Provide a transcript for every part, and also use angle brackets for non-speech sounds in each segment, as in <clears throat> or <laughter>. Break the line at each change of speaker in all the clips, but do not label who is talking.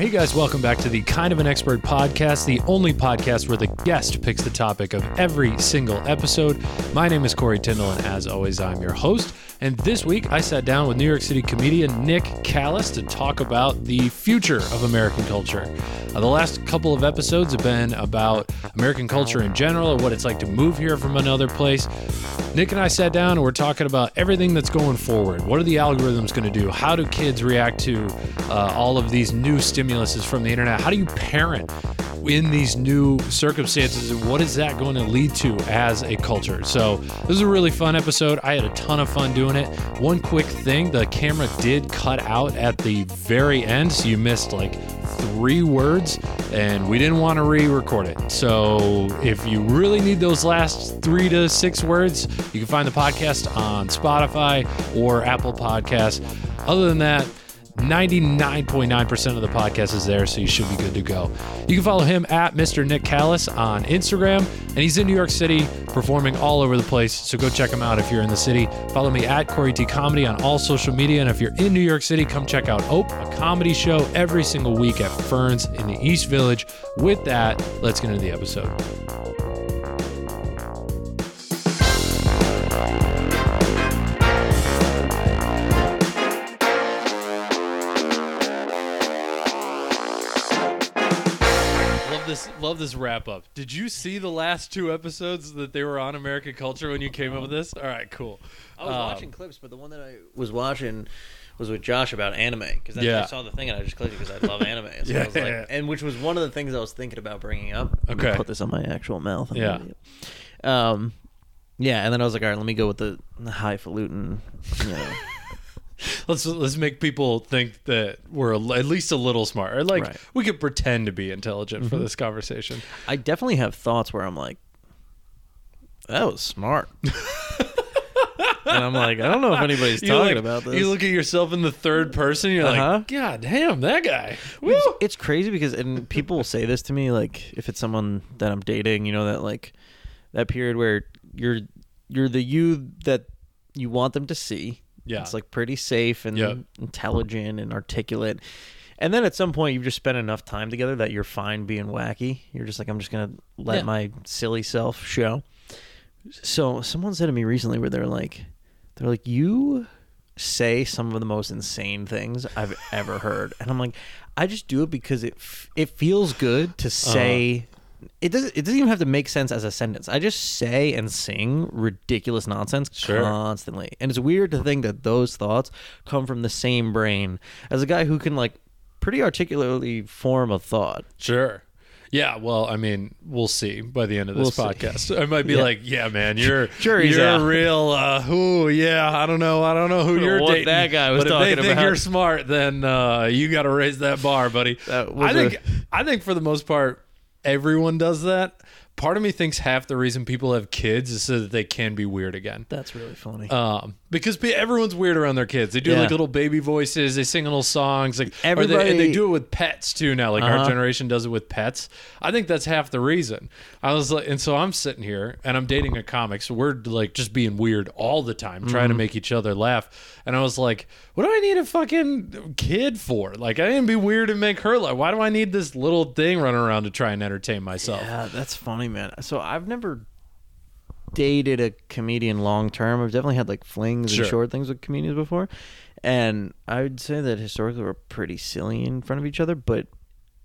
Hey guys, welcome back to the Kind of an Expert podcast, the only podcast where the guest picks the topic of every single episode. My name is Corey Tyndall, and as always, I'm your host. And this week, I sat down with New York City comedian Nick Callas to talk about the future of American culture. Uh, the last couple of episodes have been about American culture in general and what it's like to move here from another place. Nick and I sat down and we're talking about everything that's going forward. What are the algorithms going to do? How do kids react to uh, all of these new stimuluses from the internet? How do you parent in these new circumstances and what is that going to lead to as a culture? So, this is a really fun episode. I had a ton of fun doing it. One quick thing the camera did cut out at the very end, so you missed like three words, and we didn't want to re record it. So, if you really need those last three to six words, you can find the podcast on Spotify or Apple Podcasts. Other than that, 99.9% of the podcast is there, so you should be good to go. You can follow him at Mr. Nick Callas on Instagram, and he's in New York City performing all over the place, so go check him out if you're in the city. Follow me at Corey T Comedy on all social media, and if you're in New York City, come check out Ope, a comedy show every single week at Ferns in the East Village. With that, let's get into the episode. This wrap up. Did you see the last two episodes that they were on American culture when you came up with this? All right, cool.
I was
Um,
watching clips, but the one that I was watching was with Josh about anime because
Yeah.
I saw the thing and I just clicked it because I love anime. <laughs> So I was
Yeah.
like, and which was one of the things I was thinking about bringing up. Let me
Okay.
put this on my actual mouth. I'm
Yeah.
Um, yeah, and then I was like, all right, let me go with the, the highfalutin. You know,
Let's let's make people think that we're at least a little smart. Or like
Right.
we could pretend to be intelligent for this conversation.
I definitely have thoughts where I'm like, that was smart. <laughs> and I'm like, I don't know if anybody's
You,
talking
like,
about this.
You look at yourself in the third person. You're
Uh-huh.
like, God damn, that guy. Woo!
It's crazy because and people will say this to me like if it's someone that I'm dating, you know that like that period where you're you're the you that you want them to see.
Yeah.
It's like pretty safe and
Yep.
intelligent and articulate. And then at some point you've just spent enough time together that you're fine being wacky. You're just like I'm just going to let
Yeah.
my silly self show. So someone said to me recently where they're like they're like you say some of the most insane things I've ever heard, and I'm like, I just do it because it f- it feels good to uh-huh. say. It doesn't. It doesn't even have to make sense as a sentence. I just say and sing ridiculous nonsense
Sure.
constantly, and it's weird to think that those thoughts come from the same brain as a guy who can like pretty articulately form a thought.
Sure. Yeah, well, I mean, we'll see by the end of this
We'll
podcast. I might be
Yeah.
like, "Yeah, man, you're <laughs>
Jury's
you're
out.
real." Uh, ooh, yeah, I don't know, I don't know who
don't
you're
what
dating.
that guy was
but if they
talking
think
about.
you're smart, then uh, you got to raise that bar, buddy.
That
I think
a-
I think for the most part, everyone does that. Part of me thinks half the reason people have kids is so that they can be weird again.
That's really funny.
Um, because pe- everyone's weird around their kids. They do
Yeah.
like little baby voices. They sing little songs. Like or they, and
Everybody-
they do it with pets too now. Like our
Uh-huh.
generation does it with pets. I think that's half the reason. I was like, and so I'm sitting here and I'm dating a comic, so we're like just being weird all the time, trying
Mm-hmm.
to make each other laugh. And I was like, what do I need a fucking kid for? Like I didn't be weird and make her laugh. Why do I need this little thing running around to try and entertain myself?
Yeah, that's funny, man. So I've never dated a comedian long term. I've definitely had like flings
Sure.
and short things with comedians before, and I would say that historically we're pretty silly in front of each other. But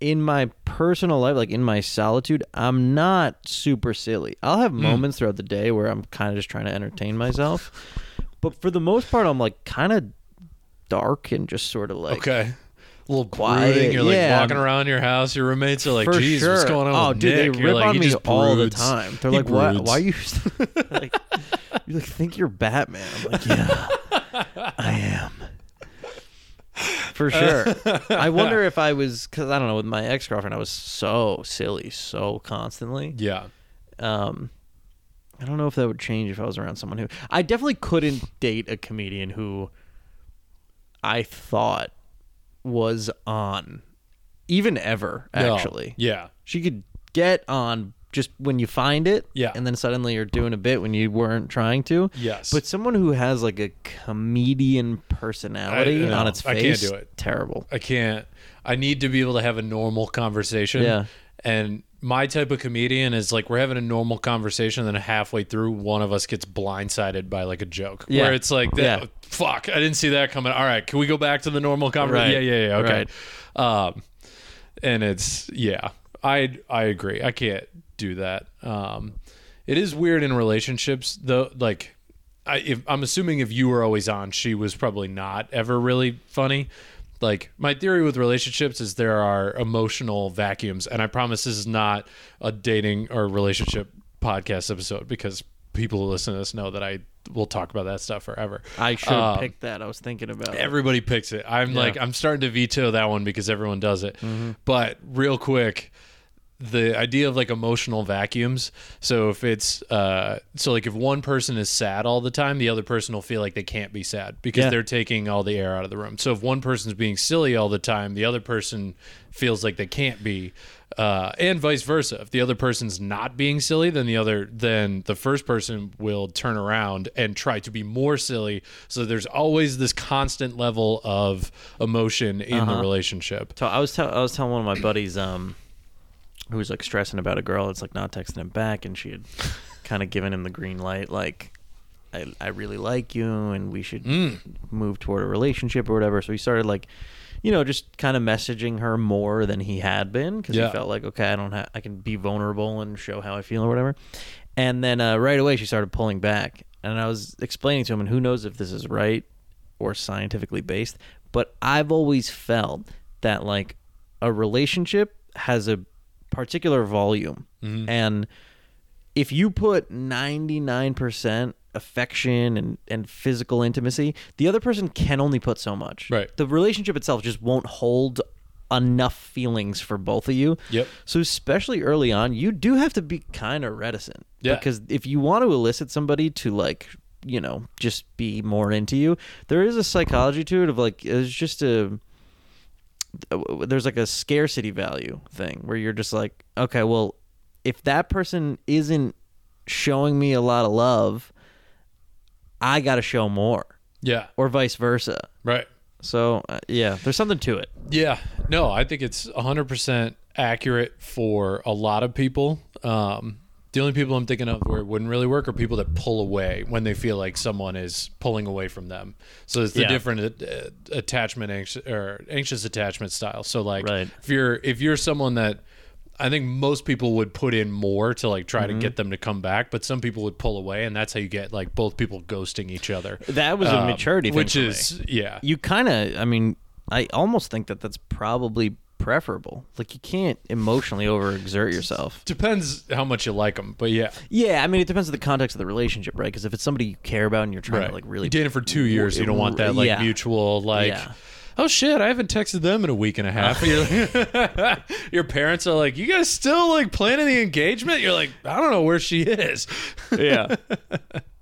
in my personal life, like in my solitude, I'm not super silly. I'll
Hmm.
have moments throughout the day where I'm kind of just trying to entertain myself, but for the most part, I'm like kind of dark and just sort of like
okay. A little
quiet,
brooding. You're like
yeah.
walking around your house. Your roommates are like,
for
"Geez,
sure.
what's going on?"
Oh,
with
dude,
Nick?
they rip
like,
on
"He
me all the time. They're
He
like, "Why?
broods."
Why you <laughs> like, you like think you're Batman?" I'm like, "Yeah, I am." For sure. I wonder if I was because I don't know with my ex girlfriend I was so silly so constantly.
Yeah.
Um, I don't know if that would change if I was around someone who I definitely couldn't date a comedian who I thought was on, even ever.
No.
Actually,
Yeah.
she could get on just when you find it,
Yeah.
and then suddenly you're doing a bit when you weren't trying to.
Yes.
But someone who has like a comedian personality
I- no,
on its
I
face,
can't do it.
Terrible.
I can't. I need to be able to have a normal conversation.
Yeah.
And my type of comedian is like we're having a normal conversation, and then halfway through, one of us gets blindsided by like a joke.
Yeah.
Where it's like,
Yeah.
fuck, I didn't see that coming. All right, can we go back to the normal conversation?
Right.
Yeah, yeah, yeah. Okay.
Right.
Um, and it's yeah, I I agree. I can't do that. Um, it is weird in relationships though. Like, I if I'm assuming if you were always on, she was probably not ever really funny. Like my theory with relationships is there are emotional vacuums, and I promise this is not a dating or relationship podcast episode because people who listen to this know that I will talk about that stuff forever.
I should have
Um,
picked that. I was thinking about it.
Everybody picks it. I'm
Yeah.
like I'm starting to veto that one because everyone does it. But real quick, the idea of like emotional vacuums. So if it's uh so like if one person is sad all the time, the other person will feel like they can't be sad because
Yeah.
they're taking all the air out of the room. So if one person's being silly all the time, the other person feels like they can't be. Uh, and vice versa. If the other person's not being silly, then the other then the first person will turn around and try to be more silly. So there's always this constant level of emotion in the relationship.
So I was tell- I was telling one of my buddies um who was like stressing about a girl that's like not texting him back and she had <laughs> kind of given him the green light like I, I really like you and we should
Mm.
move toward a relationship or whatever so he started like you know just kind of messaging her more than he had been because
Yeah.
he felt like okay I don't have I can be vulnerable and show how I feel or whatever and then uh, right away she started pulling back and I was explaining to him and who knows if this is right or scientifically based, but I've always felt that like a relationship has a particular volume. Mm-hmm. And if you put 99% affection and, and physical intimacy, the other person can only put so much.
Right.
The relationship itself just won't hold enough feelings for both of you.
Yep.
So especially early on, you do have to be kind of reticent.
Yeah.
Because if you want to elicit somebody to like, you know, just be more into you, there is a psychology to it of like it's just a there's like a scarcity value thing where you're just like, okay, well, if that person isn't showing me a lot of love, I got to show more
Yeah.
or vice versa.
Right.
So, uh, yeah, there's something to it.
Yeah, no, I think it's 100% accurate for a lot of people. Um, the only people I'm thinking of where it wouldn't really work are people that pull away when they feel like someone is pulling away from them. So it's the
Yeah.
different uh, attachment anxious or anxious attachment style. So like
Right.
if you're if you're someone that I think most people would put in more to like try
Mm-hmm.
to get them to come back, but some people would pull away, and that's how you get like both people ghosting each other.
That was a
Um,
maturity thing
which is yeah,
you kind of i mean i almost think that that's probably preferable like you can't emotionally overexert yourself
depends how much you like them, but yeah.
yeah i mean it depends on the context of the relationship right because if it's somebody you care about and you're trying to like really
you dated for two years. You don't want that like
Yeah.
mutual like.
Yeah.
Oh shit! I haven't texted them in a week and a half. <laughs> You're like- <laughs> your parents are like, "You guys still like planning the engagement?" You're like, "I don't know where she is."
yeah <laughs>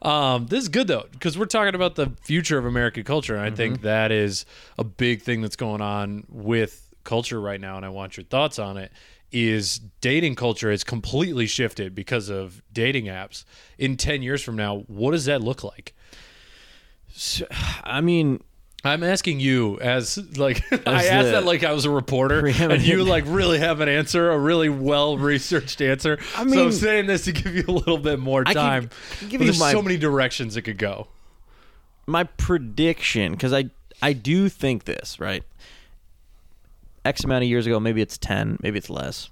Um, this is good though because we're talking about the future of American culture, and I think that is a big thing that's going on with culture right now. And I want your thoughts on it. Is dating culture has completely shifted because of dating apps. In ten years from now, what does that look like?
So, i mean
I'm asking you as like <laughs> I
As
asked that like I was a reporter, and you like really have an answer, a really well researched answer.
I
so I'm
mean-
saying this to give you a little bit more
I can-
time.
I can give you
there's
my-
so many directions it could go.
my prediction because i i do think this right x amount of years ago maybe it's 10 maybe it's less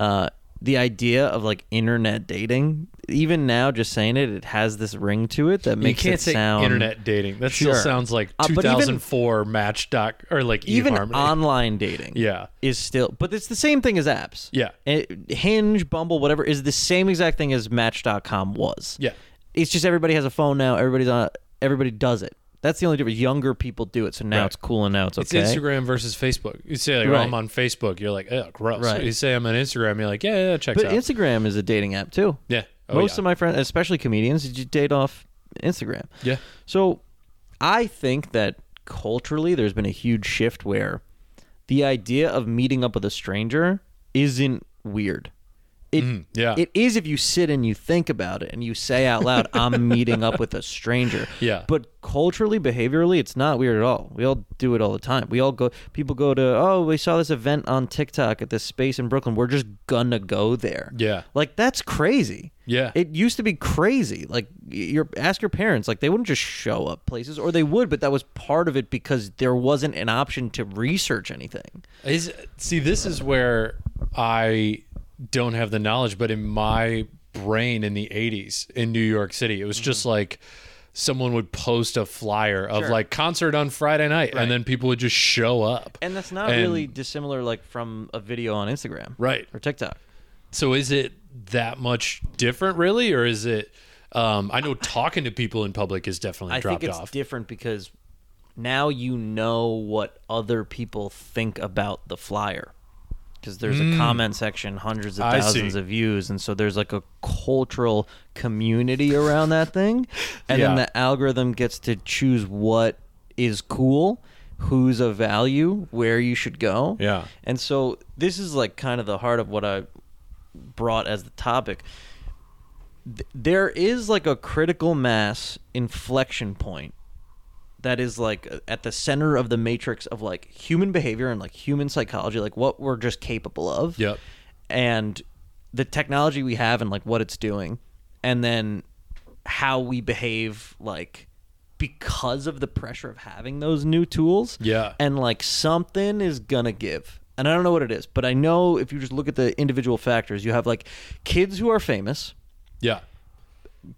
uh the idea of like internet dating even now just saying it it has this ring to it that makes
you can't
it
say
sound
internet dating. That
Sure.
still sounds like
Uh, but even-
2004 Match doc or like
even
eHarmony.
online dating
Yeah.
is still but it's the same thing as apps
Yeah.
It- hinge bumble whatever is the same exact thing as match.com was
Yeah.
it's just everybody has a phone now everybody's on everybody does it that's the only difference younger people do it so now
Right.
it's cool and now it's
It's
okay
Instagram versus Facebook. You say like, oh,
Right.
I'm on Facebook, you're like, oh, gross.
Right.
You say I'm on Instagram, you're like, yeah, yeah, checks
but
out.
instagram is a dating app too
yeah. Oh,
most
yeah.
of my friends especially comedians did you date off instagram
yeah.
So I think that culturally there's been a huge shift where the idea of meeting up with a stranger isn't weird. It
Mhm, yeah.
it is if you sit and you think about it and you say out loud, <laughs> "I'm meeting up with a stranger."
Yeah.
But culturally, behaviorally, it's not weird at all. We all do it all the time. We all go. People go to. Oh, we saw this event on TikTok at this space in Brooklyn. We're just gonna go there.
Yeah.
Like that's crazy.
Yeah.
It used to be crazy. Like your ask your parents, like they wouldn't just show up places, or they would, but that was part of it because there wasn't an option to research anything.
Is see, this is where I don't have the knowledge, but in my brain in the '80s in New York City, it was just like someone would post a flyer of
Mm-hmm. Sure.
like concert on Friday night,
Right.
and then people would just show up.
And that's not
And-
really dissimilar, like from a video on Instagram,
Right.
or TikTok.
So is it that much different, really, or is it? Um, I know talking to people in public is definitely
I
dropped
think it's
off.
different because now you know what other people think about the flyer. Because there's a comment section, hundreds of
Mm. I
thousands
see.
of views, and so there's like a cultural community around that thing, <laughs> and then the algorithm gets to choose what is cool, who's of value, where you should go.
Yeah.
And so this is like kind of the heart of what I brought as the topic. Th- There is like a critical mass inflection point that is like at the center of the matrix of like human behavior and like human psychology, like what we're just capable of.
Yep.
And the technology we have and like what it's doing. And then how we behave like because of the pressure of having those new tools
Yeah.
and like something is gonna give and i don't know what it is but i know if you just look at the individual factors you have like kids who are famous
Yeah.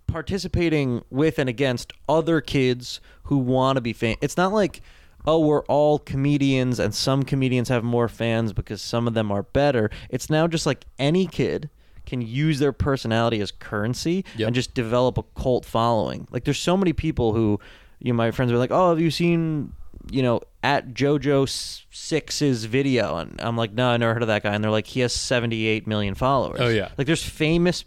Participating with and against other kids who want to be famous it's not like oh we're all comedians and some comedians have more fans because some of them are better. It's now just like any kid can use their personality as currency
Yep.
and just develop a cult following. Like there's so many people who you know my friends are like oh have you seen you know at jojo six's video? And i'm like no i never heard of that guy. And they're like he has 78 million followers.
Oh, yeah.
like there's famous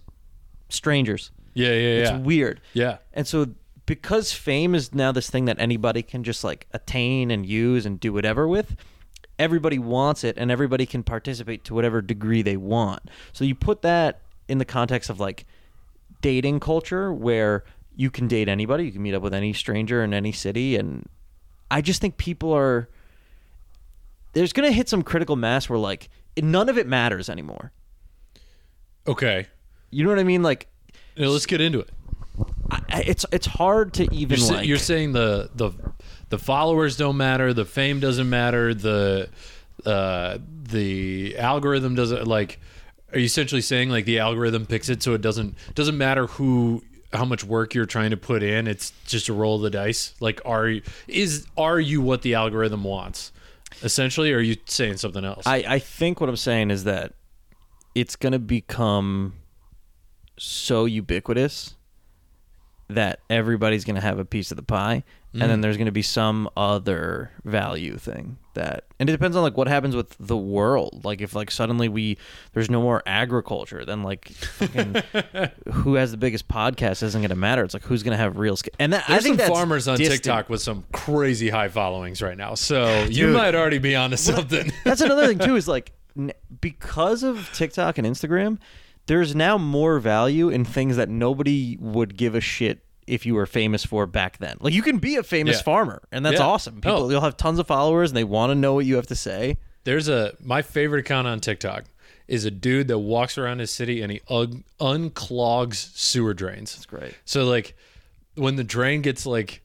strangers
Yeah. Yeah. Yeah.
It's weird.
Yeah.
And so because fame is now this thing that anybody can just like attain and use and do whatever with, everybody wants it and everybody can participate to whatever degree they want. So you put that in the context of like dating culture where you can date anybody, you can meet up with any stranger in any city and I just think people are there's going to hit some critical mass where like none of it matters anymore.
Okay.
You know what I mean? Like
Now, let's get into it.
I, it's it's hard to even
You're,
like
you're saying the the the followers don't matter, the fame doesn't matter, the uh, the algorithm doesn't like. Are you essentially saying like the algorithm picks it, so it doesn't doesn't matter who how much work you're trying to put in? It's just a roll of the dice. Like, are you is are you what the algorithm wants? Essentially, or are you saying something else?
I, I think what I'm saying is that it's going to become so ubiquitous that everybody's going to have a piece of the pie and
Mm.
then there's going to be some other value thing that and it depends on like what happens with the world like if like suddenly we there's no more agriculture then like fucking <laughs> who has the biggest podcast isn't going to matter it's like who's going to have real sk- and that I think
some farmers on
distant.
TikTok with some crazy high followings right now, so you might already be onto something.
That's another thing too. <laughs> Is like because of TikTok and Instagram, there's now more value in things that nobody would give a shit if you were famous for back then. Like you can be a famous
Yeah.
farmer, and that's
Yeah.
awesome. People,
Oh.
you'll have tons of followers, and they want to know what you have to say.
There's a my favorite account on TikTok is a dude that walks around his city and he un- unclogs sewer drains. That's
great.
So like when the drain gets like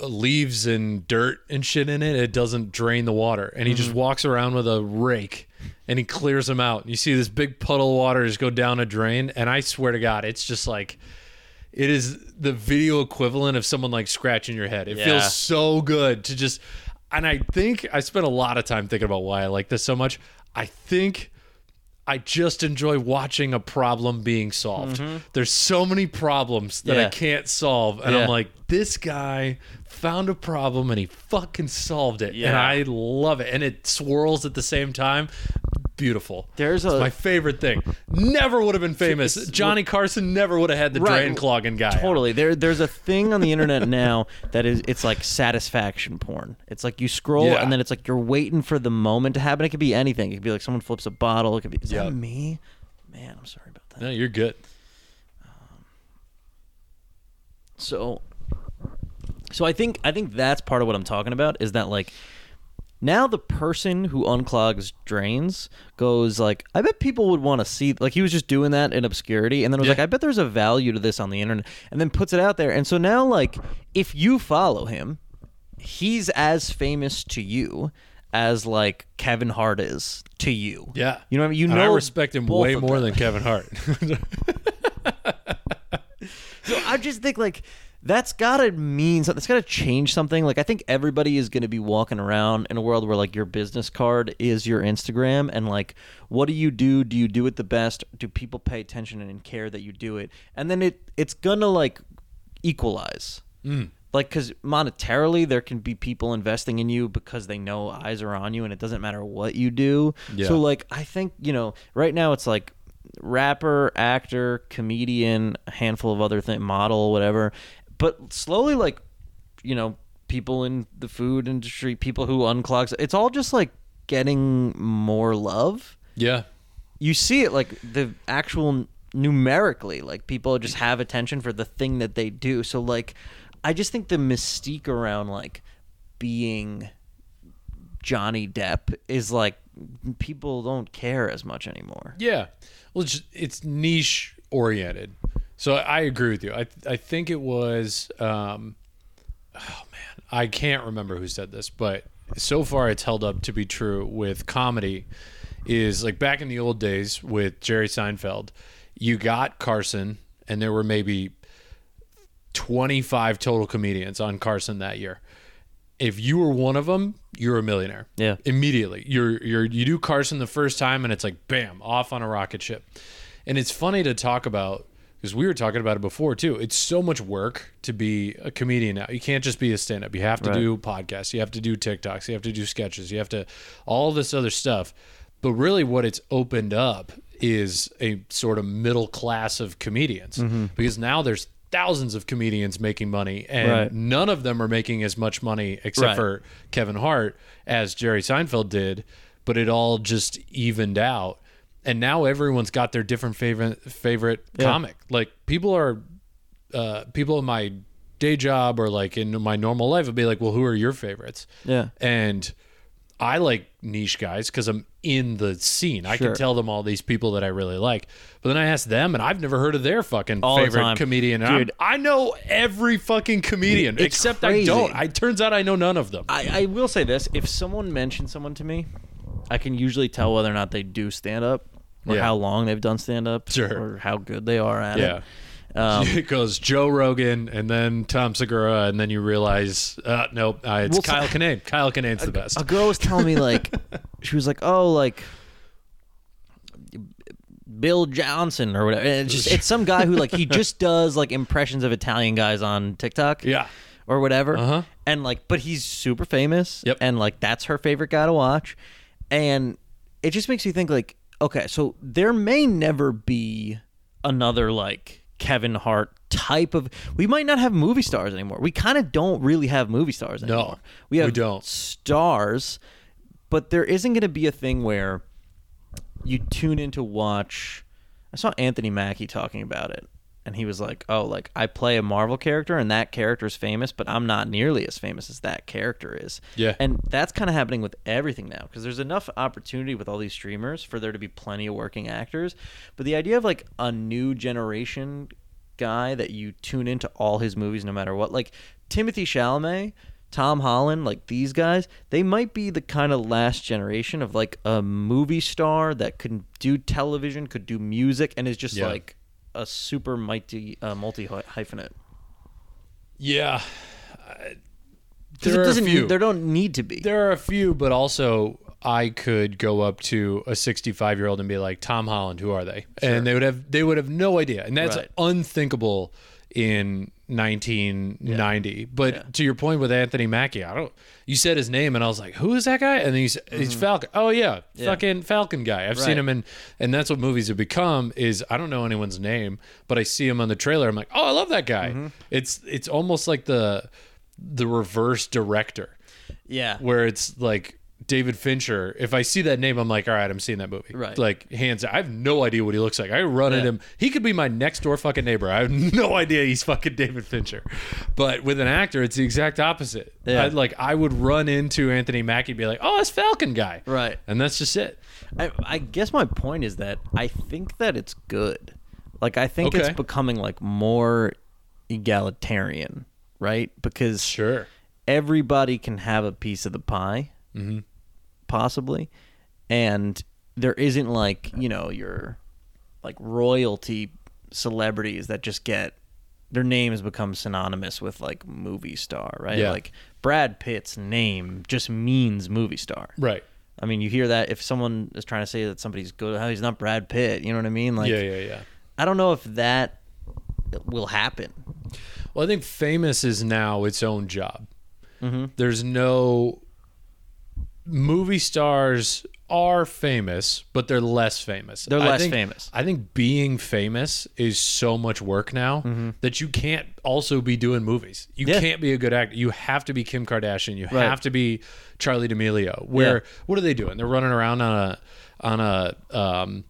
leaves and dirt and shit in it, it doesn't drain the water. And he just mm-hmm. walks around with a rake and he clears them out. You see this big puddle of water just go down a drain, and I swear to God, it's just like it is the video equivalent of someone like scratching your head. It
Yeah.
feels so good to just and I think I spent a lot of time thinking about why I like this so much. I think I just enjoy watching a problem being solved. There's so many problems that I
Mm-hmm.
Can't solve and
Yeah.
I'm like this guy found a problem and he fucking solved it.
Yeah.
And I love it and it swirls at the same time. Beautiful.
There's
It's
a-
my favorite thing. Never would have been famous. Johnny Carson never would have had the
Right.
drain clogging guy. out.
Totally. There, there's a thing on the internet now that is, it's like satisfaction porn. It's like you scroll
Yeah.
and then it's like you're waiting for the moment to happen. It could be anything. It could be like someone flips a bottle. It could be, is
Yep.
that me? man, I'm sorry about that.
No, you're good.
Um, so so I think I think that's part of what I'm talking about is that like now the person who unclogs drains goes like I bet people would want to see like he was just doing that in obscurity and then was
Yeah.
like I bet there's a value to this on the internet and then puts it out there and so now like if you follow him he's as famous to you as like Kevin Hart is to you.
Yeah.
You know what I mean? You
And
know
I respect him way more
them.
than Kevin Hart. <laughs>
So I just think like that's gotta mean something. It's gotta change something. Like I think everybody is gonna be walking around in a world where like your business card is your Instagram, and like what do you do? Do you do it the best? Do people pay attention and care that you do it? And then it it's gonna like equalize.
Mm.
Like, because monetarily, there can be people investing in you because they know eyes are on you, and it doesn't matter what you do.
Yeah.
So, like, I think you know, right now it's like rapper, actor, comedian, a handful of other things, model, whatever. But slowly, like, you know, people in the food industry, people who unclogs, it's all just like getting more love.
yeah.
You see it like the actual numerically, like people just have attention for the thing that they do. So, like, I just think the mystique around like being Johnny Depp is like people don't care as much anymore.
Yeah. Well, it's, it's niche oriented. So I agree with you. I I think it was um oh man, I can't remember who said this, but so far it's held up to be true with comedy is like back in the old days with Jerry Seinfeld, you got Carson and there were maybe 25 total comedians on Carson that year. If you were one of them, you're a millionaire.
Yeah.
Immediately. You're you're you do Carson the first time and it's like bam, off on a rocket ship. And it's funny to talk about because we were talking about it before too. It's so much work to be a comedian now. You can't just be a stand up. You have to
Right.
do podcasts, you have to do TikToks, you have to do sketches, you have to all this other stuff. But really what it's opened up is a sort of middle class of comedians
Mm-hmm.
because now there's thousands of comedians making money and
Right.
none of them are making as much money except
Right.
for Kevin Hart as Jerry Seinfeld did, but it all just evened out. And now everyone's got their different favorite favorite
Yeah.
comic. Like people are uh, people in my day job or like in my normal life would be like, "Well, who are your favorites?"
Yeah.
And I like niche guys because I'm in the scene. I can tell them all these people that I really like. But then I ask them, and I've never heard of their fucking
All
favorite
time.
comedian.
Dude.
I know every fucking comedian, except I don't. It turns out I know none of them.
I, I will say this: if someone mentions someone to me, I can usually tell whether or not they do stand up, or
Yeah.
how long they've done stand up,
Sure.
or how good they are at
yeah.
it. Um, <laughs>
it goes Joe Rogan and then Tom Segura, and then you realize, uh, nope, uh, it's
Well,
Kyle Kinane. Kyle Kinane's the best.
a girl was telling me like, <laughs> she was like, "Oh, like." Bill Johnson or whatever. And it's just it's some guy who like he just <laughs> does like impressions of Italian guys on TikTok.
yeah.
or whatever.
Uh-huh.
And like, but he's super famous.
Yep.
And like, that's her favorite guy to watch. And it just makes you think like, okay, so there may never be another like Kevin Hart type of. We might not have movie stars anymore. We kind of don't really have movie stars anymore. No, we have
we don't.
stars, but there isn't going to be a thing where you tune in to watch. I saw Anthony Mackie talking about it, and he was like, "Oh, like I play a Marvel character, and that character is famous, but I'm not nearly as famous as that character is."
Yeah.
and that's kind of happening with everything now because there's enough opportunity with all these streamers for there to be plenty of working actors. But the idea of like a new generation guy that you tune into all his movies no matter what, like Timothy Chalamet. Tom Holland, like these guys, they might be the kind of last generation of like a movie star that can do television, could do music, and is just
Yeah.
like a super mighty uh, multi hyphenate.
Yeah. There
it
are a
doesn't.
few.
There don't need to be.
There are a few, but also I could go up to a 65 year old and be like, Tom Holland, who are they? And they would have they would have no idea, and that's
Right.
unthinkable in 1990. But to your point with Anthony Mackie, I don't. You said his name, and I was like, who is that guy? And he's he's Falcon. Oh yeah,
Mm-hmm. Yeah.
fucking Falcon guy. I've
Right.
seen him in, and that's what movies have become. Is I don't know anyone's name, but I see him on the trailer. I'm like, oh, I love that guy.
Mm-hmm.
It's it's almost like the the reverse director
yeah.
where it's like David Fincher, if I see that name, I'm like, all right, I'm seeing that movie.
Right.
Like hands, I have no idea what he looks like. I run at him. He could be my next door fucking neighbor. I have <laughs> no idea he's fucking David Fincher. But with an actor, it's the exact opposite.
Yeah.
I, like I would run into Anthony Mackie and be like, oh, that's Falcon guy.
Right.
And that's just it.
I, I guess my point is that I think that it's good. Like I think
Okay.
it's becoming like more egalitarian, right? Because
Sure.
everybody can have a piece of the pie,
Mhm.
Possibly, and there isn't like you know your like royalty celebrities that just get their names become synonymous with like movie star, right?
Yeah.
Like Brad Pitt's name just means movie star.
Right.
I mean, you hear that if someone is trying to say that somebody's good, how he's not Brad Pitt, you know what I mean? Like,
yeah, yeah, yeah.
I don't know if that will happen.
Well, I think famous is now its own job.
Mm-hmm.
There's no movie stars are famous, but they're less famous.
They're
I
less
think-
famous.
I think being famous is so much work now that you can't also be doing movies. You
Mm-hmm. Yeah.
can't be a good actor. You have to be Kim Kardashian. You
Right.
have to be Charli D'Amelio. Where
Yeah.
what are they doing? They're running around on a on a um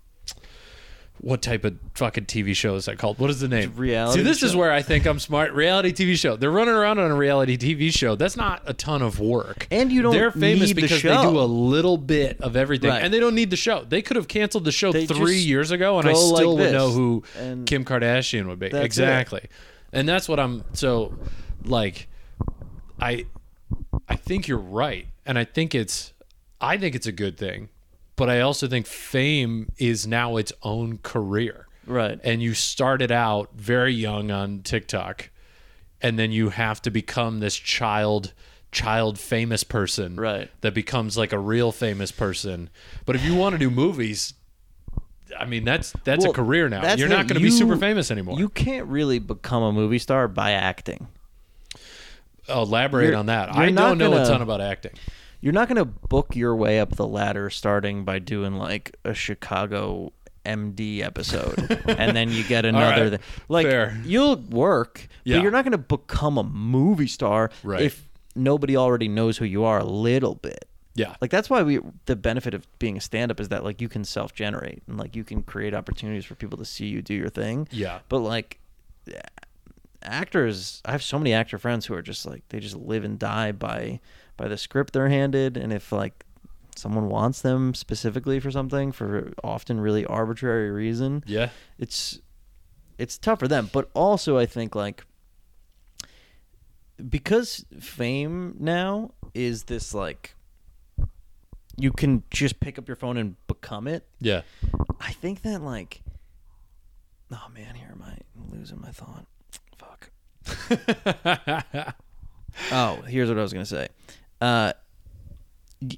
what type of fucking TV show is that called? What is the name?
reality
See, this is where I think I'm smart. Reality TV show. They're running around on a reality TV show. That's not a ton of work.
And you don't
They're famous
need the
because they do a little bit of everything,
Right.
and they don't need the show. They could have canceled the show
They
three years ago, and I still
like
would know who
and
Kim Kardashian would be.
that's it.
Exactly, and that's what I'm. So, like, I, I think you're right, and I think it's, I think it's a good thing, but I also think fame is now its own career.
Right.
and you started out very young on TikTok and then you have to become this child child famous person
Right.
that becomes like a real famous person. But if you want to do movies I mean that's that's
Well,
a career now. you're not going to be super famous anymore.
You can't really become a movie star by acting.
elaborate
you're-
on that. I don't know a
gonna-
ton about acting
You're not going to book your way up the ladder starting by doing like a Chicago MD episode <laughs> and then you get another
right.
like
Fair.
you'll work
Yeah.
but you're not going to become a movie star
Right.
if nobody already knows who you are a little bit.
yeah
Like that's why we the benefit of being a stand up is that like you can self generate and like you can create opportunities for people to see you do your thing.
Yeah.
But like actors I have so many actor friends who are just like they just live and die by by the script they're handed and if like someone wants them specifically for something for often really arbitrary reason
yeah.
it's it's tough for them. But also i think like because fame now is this like you can just pick up your phone and become it.
Yeah.
I think that like oh man here am i losing my thought. Fuck. <laughs> Oh here's what i was gonna say uh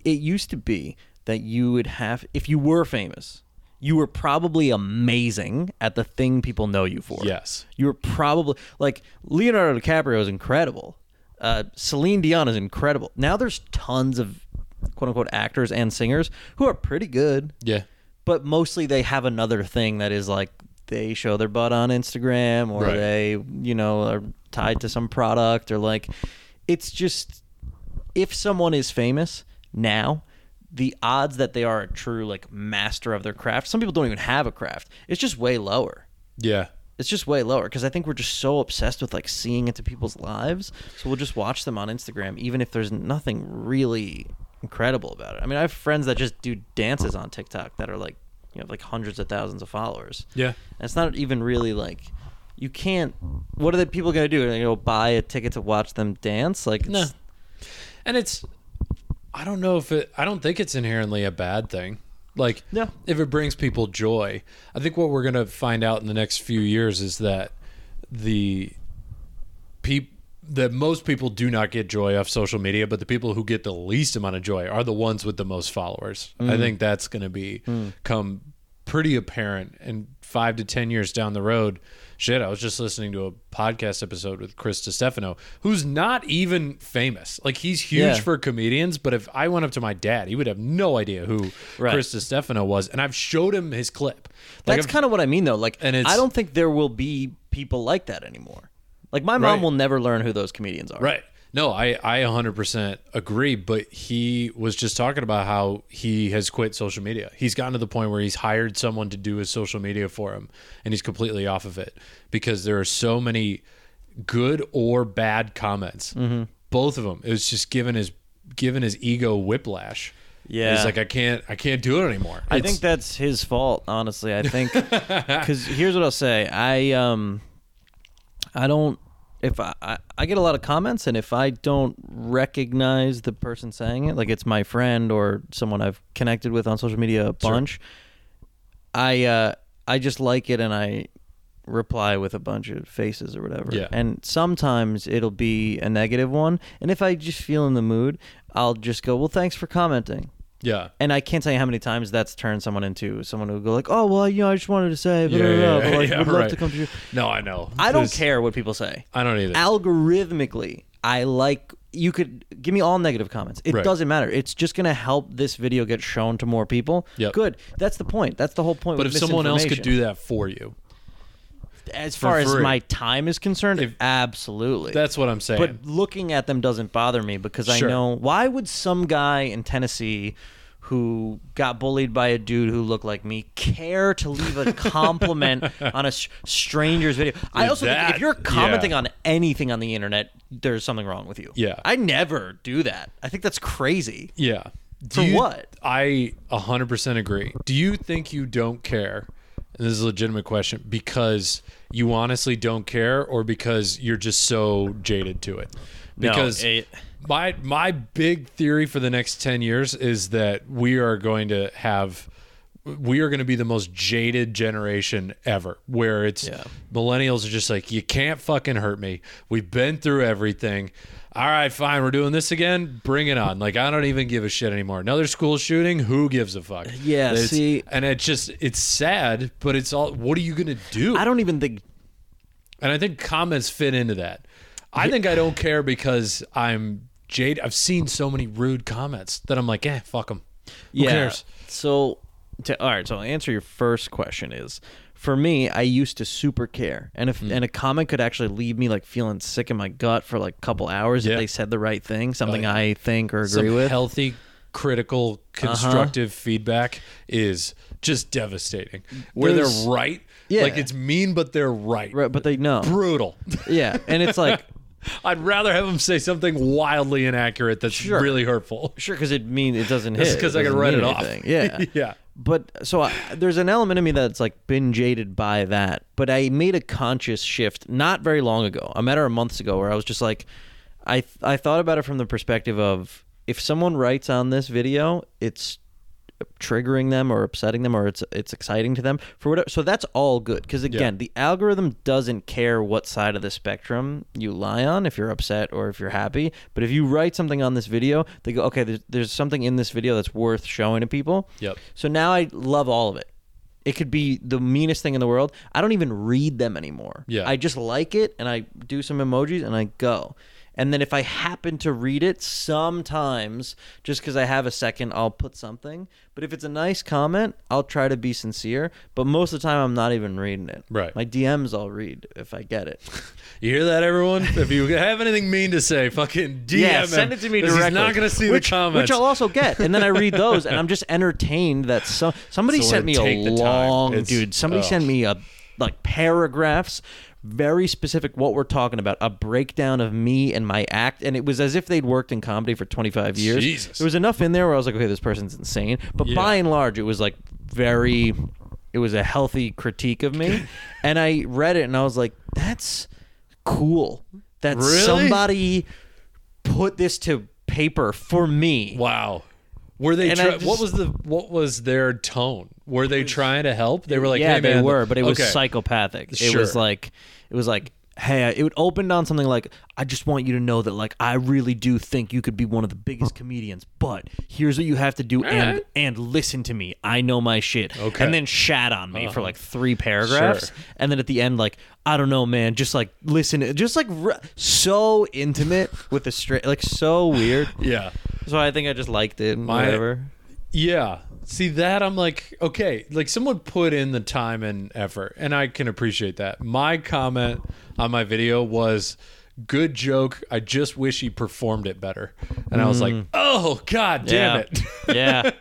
it used to be that you would have if you were famous you were probably amazing at the thing people know you for
yes
you were probably like Leonardo DiCaprio is incredible. Uh, Celine Dion is incredible. Now there's tons of quote unquote actors and singers who are pretty good,
yeah
but mostly they have another thing that is like they show their butt on Instagram or
Right.
they you know are tied to some product or like it's just if someone is famous now the odds that they are a true like master of their craft some people don't even have a craft it's just way lower
yeah
it's just way lower because I think we're just so obsessed with like seeing into people's lives. So we'll just watch them on Instagram, even if there's nothing really incredible about it. I mean, I have friends that just do dances on TikTok that are like, you know, like hundreds of thousands of followers.
yeah
And it's not even really like, you can't. What are the people gonna do? Are they gonna go buy a ticket to watch them dance? Like,
No. And it's I don't know if it I don't think it's inherently a bad thing. Like
No.
if it brings people joy. I think what we're going to find out in the next few years is that the peop that most people do not get joy off social media, but the people who get the least amount of joy are the ones with the most followers. I mm. think that's going to be mm. come pretty apparent in five to ten years down the road. Shit, I was just listening to a podcast episode with Chris DiStefano, who's not even famous. Like he's huge
Yeah.
for comedians, but if I went up to my dad, he would have no idea who
Right.
Chris DiStefano was, and I've showed him his clip. Like,
that's kind of what I mean, though. Like,
And it's-
I don't think there will be people like that anymore. Like, my mom
Right.
will never learn who those comedians are.
Right. No, I, I 100% agree. But he was just talking about how he has quit social media. He's gotten to the point where he's hired someone to do his social media for him, and he's completely off of it because there are so many good or bad comments.
Mm-hmm.
Both of them. It was just given his given his ego whiplash.
Yeah.
he's like, I can't, I can't do it anymore.
I think that's his fault, honestly. I think <laughs> because here's what I'll say. I um, I don't. If I, I I get a lot of comments, and if I don't recognize the person saying it, like it's my friend or someone I've connected with on social media a bunch, I uh I just like it and I reply with a bunch of faces or whatever.
Yeah.
And sometimes it'll be a negative one, and if I just feel in the mood, I'll just go, "Well, thanks for commenting."
Yeah.
And I can't tell you how many times that's turned someone into someone who go like, "Oh, well, you know, I just wanted to say, blah,
Yeah,
blah,
yeah,
blah,
yeah,
but like, <laughs>
yeah,
would love
right.
to come to you."
No, I know.
I don't
There's-
care what people say.
I don't either.
Algorithmically, I like you could give me all negative comments. It
Right.
doesn't matter. It's just going to help this video get shown to more people.
Yep.
Good. That's the point. That's the whole point.
but if someone else could do that for you,
as far as
free.
my time is concerned,
If-
absolutely.
that's what I'm saying.
But looking at them doesn't bother me because I know why would some guy in Tennessee who got bullied by a dude who looked like me care to leave a compliment <laughs> on a s- stranger's video? I
Dude,
also think
that-
if you're commenting
yeah.
on anything on the internet, there's something wrong with you.
Yeah.
I never do that. I think that's crazy.
yeah. Do
For what?
I 100% agree. Do you think you don't care? And this is a legitimate question because you honestly don't care or because you're just so jaded to it? Because
it-
my my big theory for the next 10 years is that we are going to have we are going to be the most jaded generation ever where it's
Yeah.
millennials are just like you can't fucking hurt me we've been through everything all right fine we're doing this again bring it on like i don't even give a shit anymore another school shooting who gives a fuck
Yeah,
It's-
see-
and it's just it's sad but it's all what are you going to do
I don't even think
and I think comments fit into that. I think I don't care because I'm jade. I've seen so many rude comments that I'm like, eh, fuck them. Who
yeah.
cares?
So, to, all right. So, I'll answer your first question is for me, I used to super care, and if
Hmm.
and a comment could actually leave me like feeling sick in my gut for like a couple hours
Yeah.
if they said the right thing, something
yeah.
I think or agree with.
healthy, critical, constructive feedback is just devastating. Where
There's-
they're right.
Yeah.
Like it's mean, but they're right.
Right, but they know.
Brutal. <laughs>
Yeah, and it's like <laughs>
I'd rather have them say something wildly inaccurate that's
Sure.
really hurtful.
sure because it mean it doesn't
Just
hit
'cause I can write it off.
anything. Yeah, <laughs>
Yeah.
But so I, there's an element of me that's like been jaded by that. But I made a conscious shift not very long ago, a matter of months ago, where I was just like, I I thought about it from the perspective of if someone writes on this video, it's triggering them or upsetting them or it's it's exciting to them for whatever so that's all good. Because again the algorithm doesn't care what side of the spectrum you lie on if you're upset or if you're happy but if you write something on this video they go okay there's, there's something in this video that's worth showing to people.
Yep.
so now i love all of it. It could be the meanest thing in the world. I don't even read them anymore.
Yeah.
i just like it and i do some emojis and i go and then if I happen to read it, sometimes just because I have a second, I'll put something. But if it's a nice comment, I'll try to be sincere. But most of the time, I'm not even reading it.
Right.
My DMs, I'll read if I get it. <laughs>
You hear that, everyone? if you have anything mean to say, fucking DM
yeah, send it to me directly.
He's not going to see
which,
the comments.
which I'll also get, and then I read <laughs> those, and I'm just entertained that some somebody
Someone
sent me a long dude. Somebody
ugh.
sent me a like paragraphs. Very specific what we're talking about, a breakdown of me and my act, and it was as if they'd worked in comedy for 25 years.
Jesus.
There was enough in there where I was like, okay, this person's insane. But
Yeah.
by and large, it was like very, it was a healthy critique of me, <laughs> and I read it and I was like, that's cool. That
Really?
somebody put this to paper for me.
wow. Were they?
And just-
what was the? What was their tone? Were they trying to help? They were like,
yeah,
hey,
they
man,
were, but it was
okay.
psychopathic. It
Sure.
was like, it was like, hey, it would open on something like, I just want you to know that, like, I really do think you could be one of the biggest comedians, but here's what you have to do, and
Alright.
and listen to me. I know my shit.
Okay. Uh-huh.
And then shat on me for like three paragraphs,
Sure.
and then at the end, like, I don't know, man, just like listen, just like r- so intimate with the straight, like so weird. <sighs>
Yeah.
So I think I just liked it. and
My-
whatever.
Yeah. See that I'm like, okay, like someone put in the time and effort, and I can appreciate that. My comment on my video was good joke. I just wish he performed it better. And I was like, oh god damn it.
yeah. <laughs>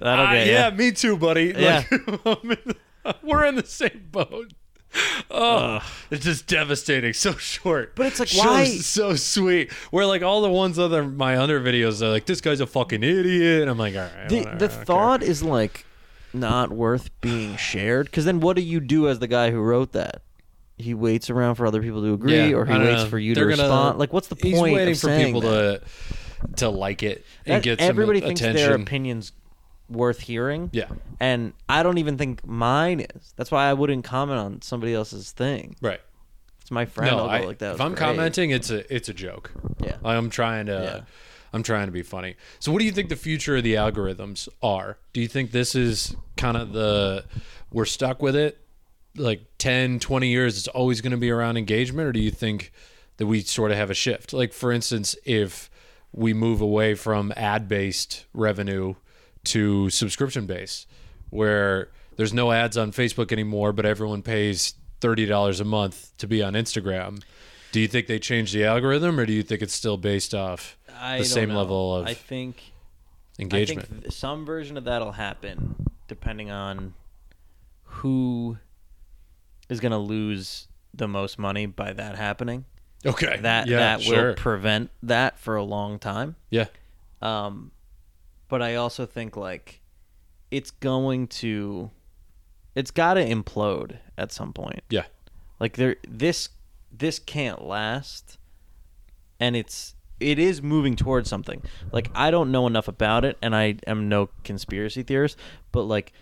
That'll
Ah,
get ya.
yeah, me too, buddy.
Yeah.
Like, I'm in the- we're in the same boat. <laughs> Oh, it's just devastating. <laughs> So short,
But it's like,
Show's
why-
So sweet. Where like all the ones other my other videos are like, this guy's a fucking idiot. I'm like, all right.
The
whatever,
the
don't care."
thought is like not worth being shared because then what do you do as the guy who wrote that? He waits around for other people to agree,
Yeah,
or he waits
know.
for you
They're
to
gonna-
respond. Like, what's the point?
He's waiting
of
for people
that?
to to like it and
That-
get some
everybody thinks
attention.
their opinion's worth hearing.
Yeah.
and I don't even think mine is. That's why I wouldn't comment on somebody else's thing.
Right.
It's my friend.
No,
I'll go
I,
like that.
if I'm
great."
commenting, it's a it's a joke.
Yeah.
I'm trying to
Yeah.
I'm trying to be funny. So what do you think the future of the algorithms are? Do you think this is kind of the we're stuck with it? Like 10, 20 years it's always going to be around engagement or do you think that we sort of have a shift? Like for instance, if we move away from ad-based revenue to subscription base where there's no ads on Facebook anymore but everyone pays $30 a month to be on Instagram. Do you think they change the algorithm or do you think it's still based off
I
the same
know.
level of
I think
engagement?
I think some version of that'll happen depending on who is going to lose the most money by that happening.
okay.
That
yeah,
that
sure.
will prevent that for a long time.
yeah.
Um, but I also think like it's going to, it's got to implode at some point.
Yeah.
Like there, this this can't last, and it's it is moving towards something. Like I don't know enough about it, and I am no conspiracy theorist, but like.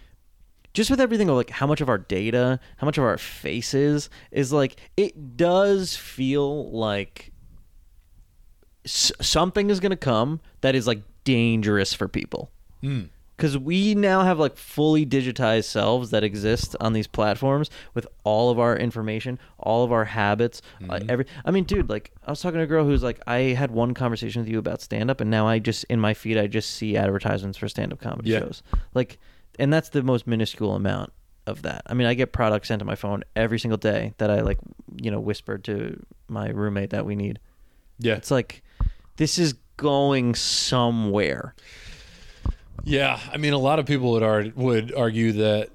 Just with everything, like how much of our data, how much of our faces is like, it does feel like s- something is going to come that is like dangerous for people
Mm.
because we now have like fully digitized selves that exist on these platforms with all of our information all of our habits uh, every i mean dude like i was talking to a girl who's like i had one conversation with you about stand up and now i just in my feed i just see advertisements for stand up comedy
Yeah.
shows like and that's the most minuscule amount of that i mean i get products sent to my phone every single day that i like you know whispered to my roommate that we need
Yeah.
it's like this is going somewhere
Yeah. I mean, a lot of people would ar- would argue that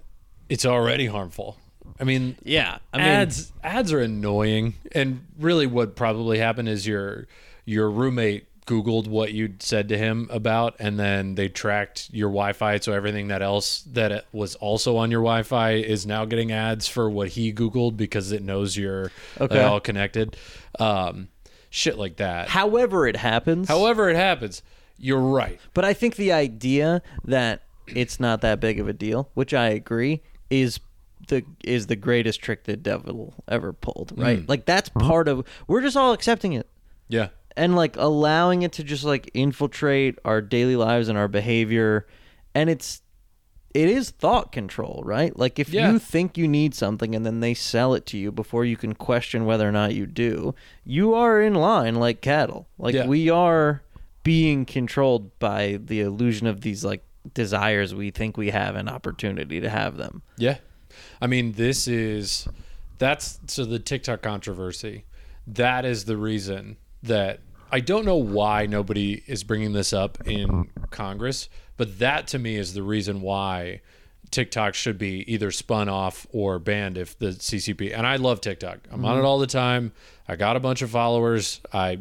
it's already harmful. I mean,
yeah i mean
ads ads are annoying, and really, what probably happened is your your roommate googled what you'd said to him about and then they tracked your wi-fi so everything that else that was also on your wi-fi is now getting ads for what he googled because it knows you're
Okay.
all connected um shit like that.
However it happens.
However it happens you're right.
But I think the idea that it's not that big of a deal, which I agree, is the is the greatest trick the devil ever pulled, right? Mm. Like that's part of we're just all accepting it.
Yeah.
And like allowing it to just like infiltrate our daily lives and our behavior. And it's it is thought control, right? Like if
Yeah.
you think you need something and then they sell it to you before you can question whether or not you do, you are in line like cattle. Like
Yeah.
we are being controlled by the illusion of these like desires we think we have an opportunity to have them.
Yeah. I mean, this is that's so the TikTok controversy. That is the reason that I don't know why nobody is bringing this up in Congress, but that to me is the reason why TikTok should be either spun off or banned if the CCP. And I love TikTok. I'm on it all the time. I got a bunch of followers. I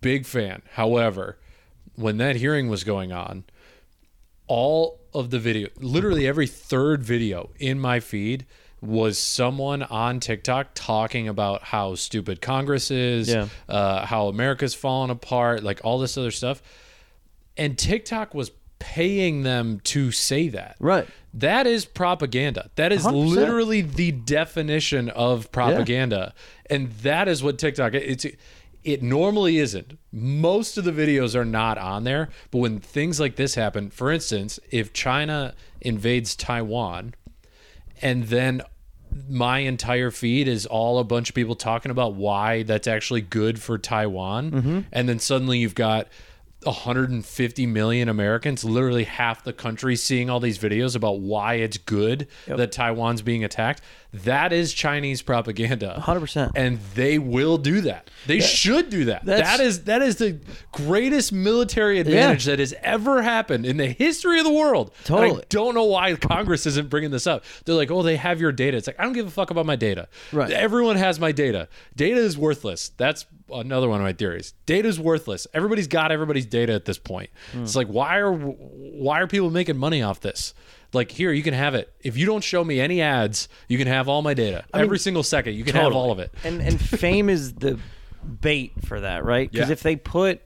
big fan. However, when that hearing was going on, all of the video, literally every third video in my feed was someone on TikTok talking about how stupid Congress is,
Yeah.
uh, how America's falling apart, like all this other stuff. And TikTok was paying them to say that.
Right.
That is propaganda. That is
100%.
literally the definition of propaganda. And that is what TikTok it's it normally isn't. Most of the videos are not on there, but when things like this happen, for instance, if China invades Taiwan and then my entire feed is all a bunch of people talking about why that's actually good for Taiwan. Mm-hmm. And then suddenly you've got 150 million Americans, literally half the country, seeing all these videos about why it's good that Taiwan's being attacked. That is Chinese propaganda.
100%.
And they will do that. They should do that.
That's-
That is that is the greatest military advantage that has ever happened in the history of the world. And
Totally.
I don't know why Congress isn't bringing this up. They're like, "Oh, they have your data." It's like, "I don't give a fuck about my data."
Right.
Everyone has my data. Data is worthless. That's another one of my theories. Data is worthless. Everybody's got everybody's data at this point. It's like, why are why are people making money off this? Like here, you can have it. If you don't show me any ads, you can have all my data. Every single second, you can have all of it.
And and fame is the bait for that, right? Because
Yeah.
if they put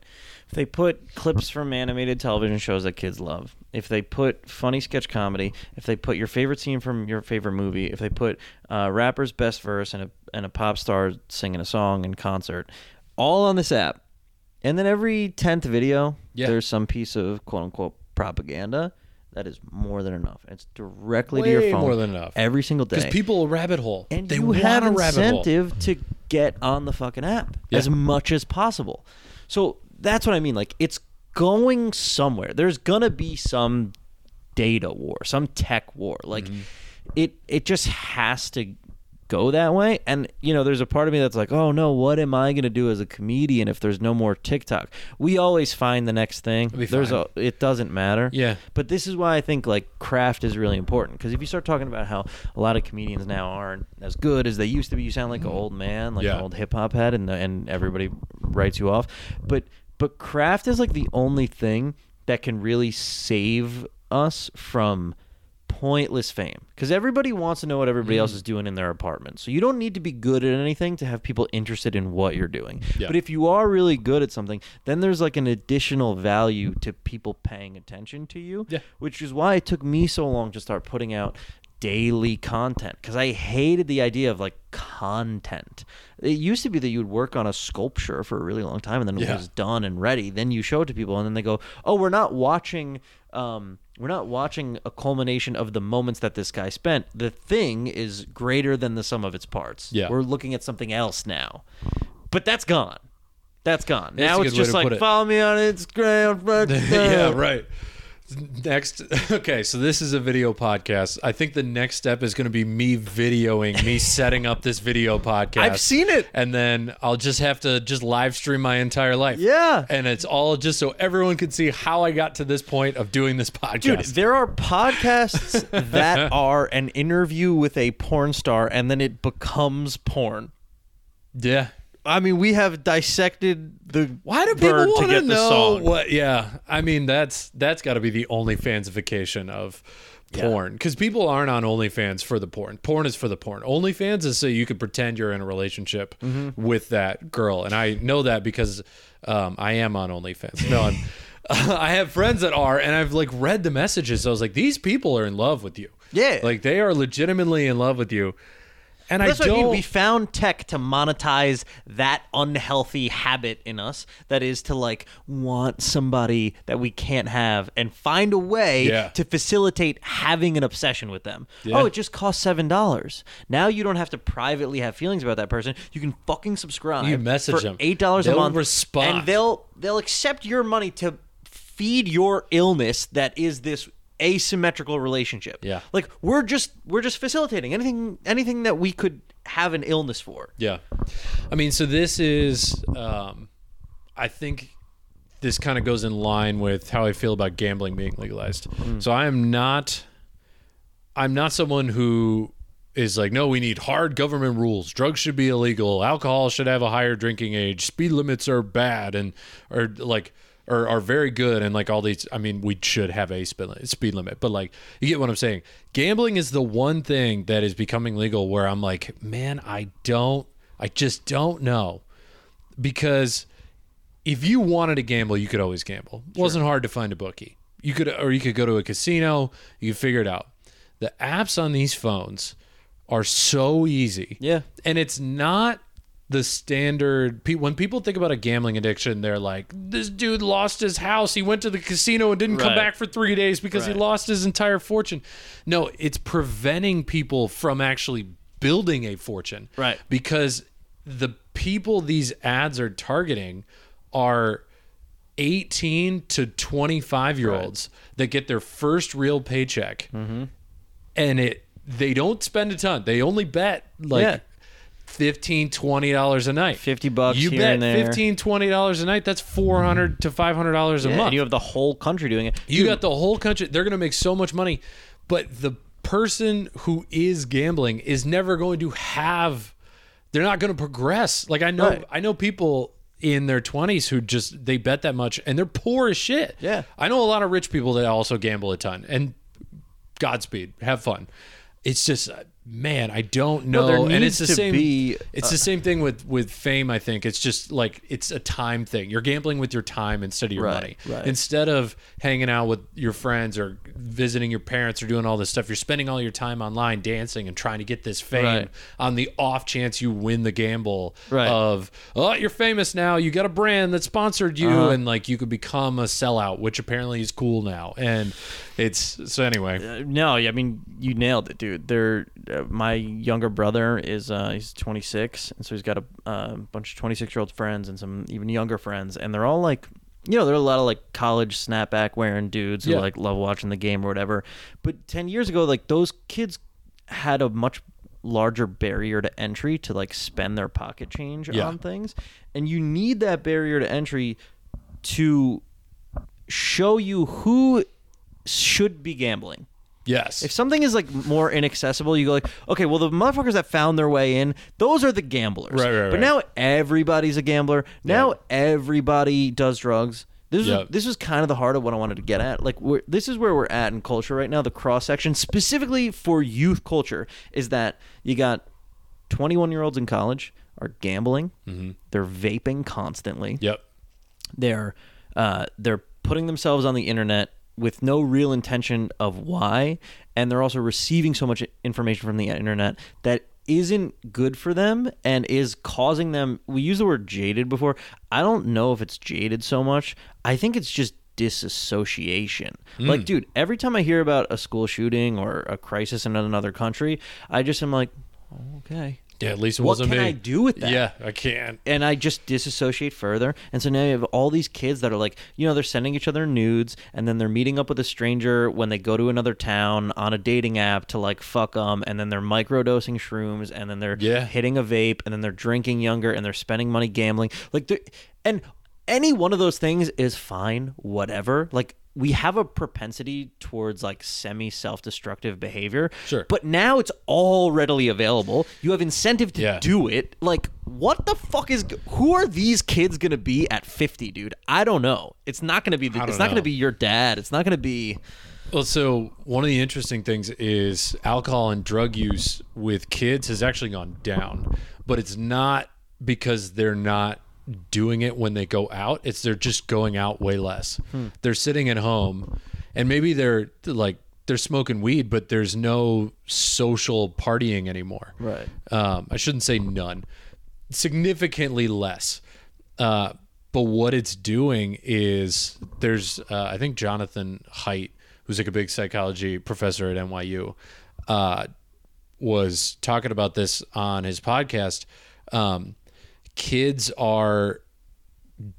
if they put clips from animated television shows that kids love, if they put funny sketch comedy, if they put your favorite scene from your favorite movie, if they put uh, rapper's best verse and a and a pop star singing a song in concert, all on this app, and then every tenth video,
Yeah.
there's some piece of quote unquote propaganda. That is more than enough. It's directly to your phone
more than enough.
every single day
Because people will rabbit hole.
and
they
you
want
have
a rabbit hole.
incentive to get on the fucking app
Yeah.
as much as possible. So that's what I mean. Like it's going somewhere. There's gonna be some data war, some tech war. Like
Mm-hmm.
it it just has to go that way. And you know, there's a part of me that's like, oh no, what am I gonna do as a comedian if there's no more TikTok? We always find the next thing. There's a it doesn't matter.
Yeah.
But this is why I think like craft is really important because if you start talking about how a lot of comedians now aren't as good as they used to be, you sound like an mm-hmm. old man, like
Yeah.
an old hip hop head, and and everybody writes you off. But but craft is like the only thing that can really save us from pointless fame because everybody wants to know what everybody
Mm.
else is doing in their apartment so you don't need to be good at anything to have people interested in what you're doing
Yeah.
but if you are really good at something then there's like an additional value to people paying attention to you
Yeah.
which is why it took me so long to start putting out daily content because I hated the idea of like content. It used to be that you would work on a sculpture for a really long time and then
Yeah.
it was done and ready. Then you show it to people and then they go, "Oh, we're not watching um we're not watching a culmination of the moments that this guy spent. The thing is greater than the sum of its parts.
Yeah.
We're looking at something else now." But that's gone. That's gone.
That's
now it's just like
it.
follow me on Instagram. <laughs>
yeah, right. Next, <laughs> okay, so this is a video podcast. I think the next step is going to be me videoing me <laughs> setting up this video podcast.
I've seen it.
and then I'll just have to just live stream my entire life.
Yeah.
and it's all just so everyone can see how I got to this point of doing this podcast.
Dude, there are podcasts <laughs> that are an interview with a porn star and then it becomes porn.
yeah.
I mean, we have dissected the
Why do people want to
get the
know
song.
what? Yeah, I mean that's that's got to be the only fansification of porn because people aren't on OnlyFans for the porn. Porn is for the porn. OnlyFans is so you could pretend you're in a relationship
Mm-hmm.
with that girl, and I know that because um, I am on OnlyFans. No, I'm. <laughs> I have friends that are, and I've like read the messages. I was like, these people are in love with you.
Yeah.
like they are legitimately in love with you. And
That's
I
what I
don't.
mean. We found tech to monetize that unhealthy habit in us that is to like want somebody that we can't have and find a way
Yeah.
to facilitate having an obsession with them.
Yeah.
Oh, it just costs seven dollars. Now you don't have to privately have feelings about that person. You can fucking subscribe.
You message
for
them.
eight dollars a month,
respond.
and they'll they'll accept your money to feed your illness that is this asymmetrical relationship.
Yeah.
Like we're just we're just facilitating anything anything that we could have an illness for.
Yeah. I mean, so this is, um, I think this kind of goes in line with how I feel about gambling being legalized. So I am not, I'm not someone who is like, no, we need hard government rules. Drugs should be illegal. Alcohol should have a higher drinking age. Speed limits are bad and, or like, or are very good and like all these i mean we should have a speed limit, but like you get what i'm saying. Gambling is the one thing that is becoming legal where i'm like man i don't i just don't know. Because if you wanted to gamble you could always gamble. It wasn't hard to find a bookie. You could or you could go to a casino you could figure it out. The apps on these phones are so easy.
Yeah.
and it's not the standard pe- when people think about a gambling addiction they're like this dude lost his house he went to the casino and didn't come back for 3 days because he lost his entire fortune no it's preventing people from actually building a fortune
Right.
because the people these ads are targeting are 18 to 25 year olds that get their first real paycheck
Mm-hmm.
and it they don't spend a ton they only bet like
Yeah.
15 20 dollars a night
50 bucks
you
here
bet
and there.
15 20 dollars a night that's 400 to 500 dollars a
Yeah,
month
and you have the whole country doing it.
you got the whole country. They're going to make so much money, but the person who is gambling is never going to have. They're not going to progress. Like I know,
Right.
I know people in their twenties who just they bet that much and they're poor as shit.
Yeah.
I know a lot of rich people that also gamble a ton. And Godspeed, have fun. It's just. Uh, Man, I don't know,
there
and it's the same.
be,
it's the same thing with with fame. I think it's just like it's a time thing. You're gambling with your time instead of your
Right,
money.
right.
Instead of hanging out with your friends or visiting your parents or doing all this stuff, you're spending all your time online dancing and trying to get this fame
Right.
on the off chance you win the gamble of, oh, you're famous now. You got a brand that sponsored you
Uh-huh.
and like you could become a sellout, which apparently is cool now. And it's so anyway.
Uh, no, I mean you nailed it, dude. They're uh, my younger brother is uh, he's 26, and so he's got a uh, bunch of 26 year old friends and some even younger friends, and they're all like, you know, there are a lot of like college snapback wearing dudes who
Yeah.
like love watching the game or whatever. But 10 years ago, like those kids had a much larger barrier to entry to like spend their pocket change
Yeah.
on things, and you need that barrier to entry to show you who should be gambling.
Yes.
If something is like more inaccessible, you go like, okay, well the motherfuckers that found their way in, those are the gamblers.
Right, right,
But
right.
now everybody's a gambler. Now
Yeah.
everybody does drugs. This
Yeah.
is this is kind of the heart of what I wanted to get at. Like, we're, this is where we're at in culture right now. The cross section, specifically for youth culture, is that you got 21 year olds in college are gambling. They're vaping constantly
yep.
they're uh, they're putting themselves on the internet with no real intention of why and they're also receiving so much information from the internet that isn't good for them and is causing them we use the word jaded before. I don't know if it's jaded so much. I think it's just disassociation. Hmm. Like dude every time i hear about a school shooting or a crisis in another country i just am like okay
Yeah. At least it
what
wasn't me.
What can i do with that
Yeah, I can't.
and I just disassociate further. And so now you have all these kids that are like, you know, they're sending each other nudes, and then they're meeting up with a stranger when they go to another town on a dating app to like fuck them, and then they're microdosing shrooms, and then they're
Yeah.
hitting a vape, and then they're drinking younger, and they're spending money gambling. Like, and any one of those things is fine, whatever. Like. We have a propensity towards like semi self destructive behavior.
Sure.
But now it's all readily available. You have incentive to
Yeah.
do it. Like, what the fuck is? Who are these kids gonna be at fifty, dude? I don't know. It's not gonna be. The, it's not
know.
gonna be your dad. It's not gonna be.
Well, so one of the interesting things is alcohol and drug use with kids has actually gone down, but it's not because they're not doing it when they go out. It's they're just going out way less. They're sitting at home, and maybe they're like they're smoking weed, but there's no social partying anymore.
Right.
Um, I shouldn't say none, significantly less. Uh, but what it's doing is there's, uh, I think Jonathan Haidt, who's like a big psychology professor at NYU, uh, was talking about this on his podcast. Um, kids are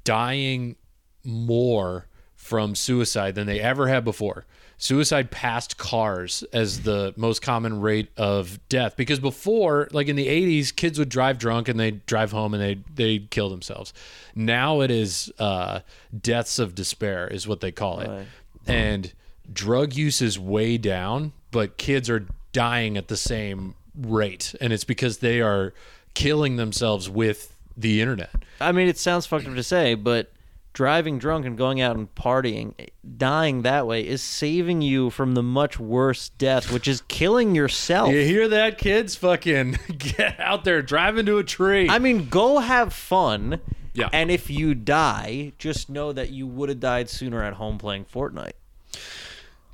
dying more from suicide than they ever have before. Suicide passed cars as the most common rate of death because before, like in the 80s, kids would drive drunk and they'd drive home and they'd, they'd kill themselves. Now it is uh, deaths of despair, is what they call it.
Right.
And drug use is way down, but kids are dying at the same rate. And it's because they are killing themselves with the internet.
I mean, it sounds fucked up to say, but driving drunk and going out and partying, dying that way, is saving you from the much worse death, which is killing yourself.
You hear that, kids? Fucking <laughs> get out there, drive into a tree.
I mean, go have fun.
Yeah.
And if you die, just know that you would have died sooner at home playing Fortnite.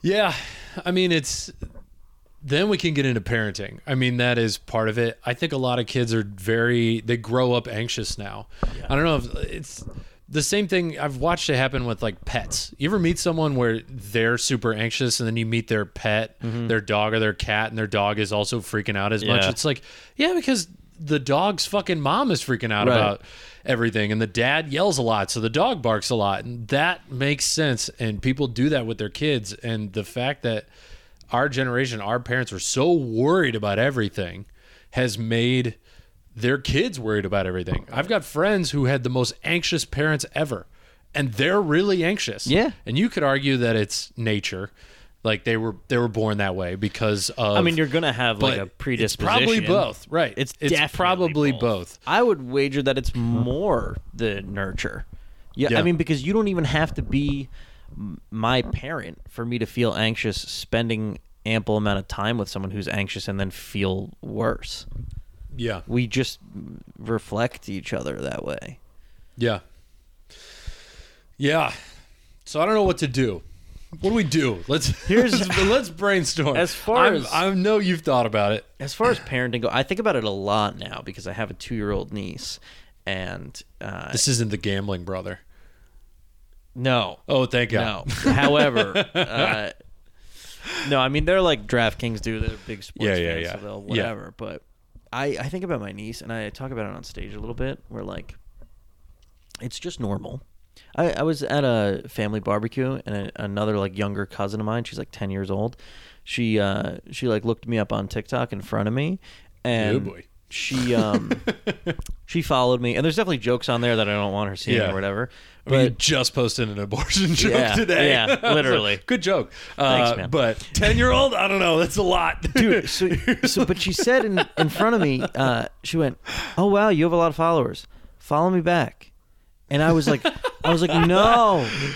yeah, I mean it's. Then we can get into parenting. I mean that is part of it. I think a lot of kids are very they grow up anxious now. I don't know if it's the same thing I've watched it happen with like pets. You ever meet someone where they're super anxious and then you meet their pet, mm-hmm. their dog or their cat, and their dog is also freaking out as much? It's like, yeah, because the dog's fucking mom is freaking out
Right.
about everything, and the dad yells a lot, so the dog barks a lot, and that makes sense. And people do that with their kids, and the fact that our generation, our parents were so worried about everything, has made their kids worried about everything. I've got friends who had the most anxious parents ever, and they're really anxious.
Yeah.
and you could argue that it's nature, like they were they were born that way because of.
I mean, you're gonna have like a predisposition.
probably both, right?
It's
it's
definitely
probably
both.
both.
I would wager that it's more the nurture. Yeah,
Yeah.
I mean because you don't even have to be my parent for me to feel anxious spending ample amount of time with someone who's anxious and then feel worse.
Yeah,
We just reflect each other that way.
yeah, yeah. So I don't know what to do. What do we do? Let's <laughs>
Here's-
let's, let's brainstorm.
As far
I'm-
as-
I know you've thought about it.
As far as parenting go, I think about it a lot now because I have a 2-year-old niece and uh
This isn't the gambling brother.
No.
Oh, thank God.
No. <laughs> However, <laughs> uh, no, I mean they're like DraftKings do. They're big sports
Yeah, yeah,
fans,
yeah.
so they'll
Yeah.
whatever. But I, I think about my niece and I talk about it on stage a little bit. Where like, it's just normal. I, I was at a family barbecue and a, another like younger cousin of mine. She's like ten years old. She uh she like looked me up on TikTok in front of me, and
Oh, boy.
She um <laughs> she followed me. And there's definitely jokes on there that I don't want her seeing
Yeah.
or whatever.
Mean, you
But
just posted an abortion joke
Yeah,
today.
yeah, <laughs>
I was like,
literally.
Good joke. Uh,
Thanks, man.
But 10 year old, I don't know. That's a lot. <laughs>
dude. So, so, but she said in in front of me, uh, she went, "Oh wow, you have a lot of followers. Follow me back." And I was like, I was like, no,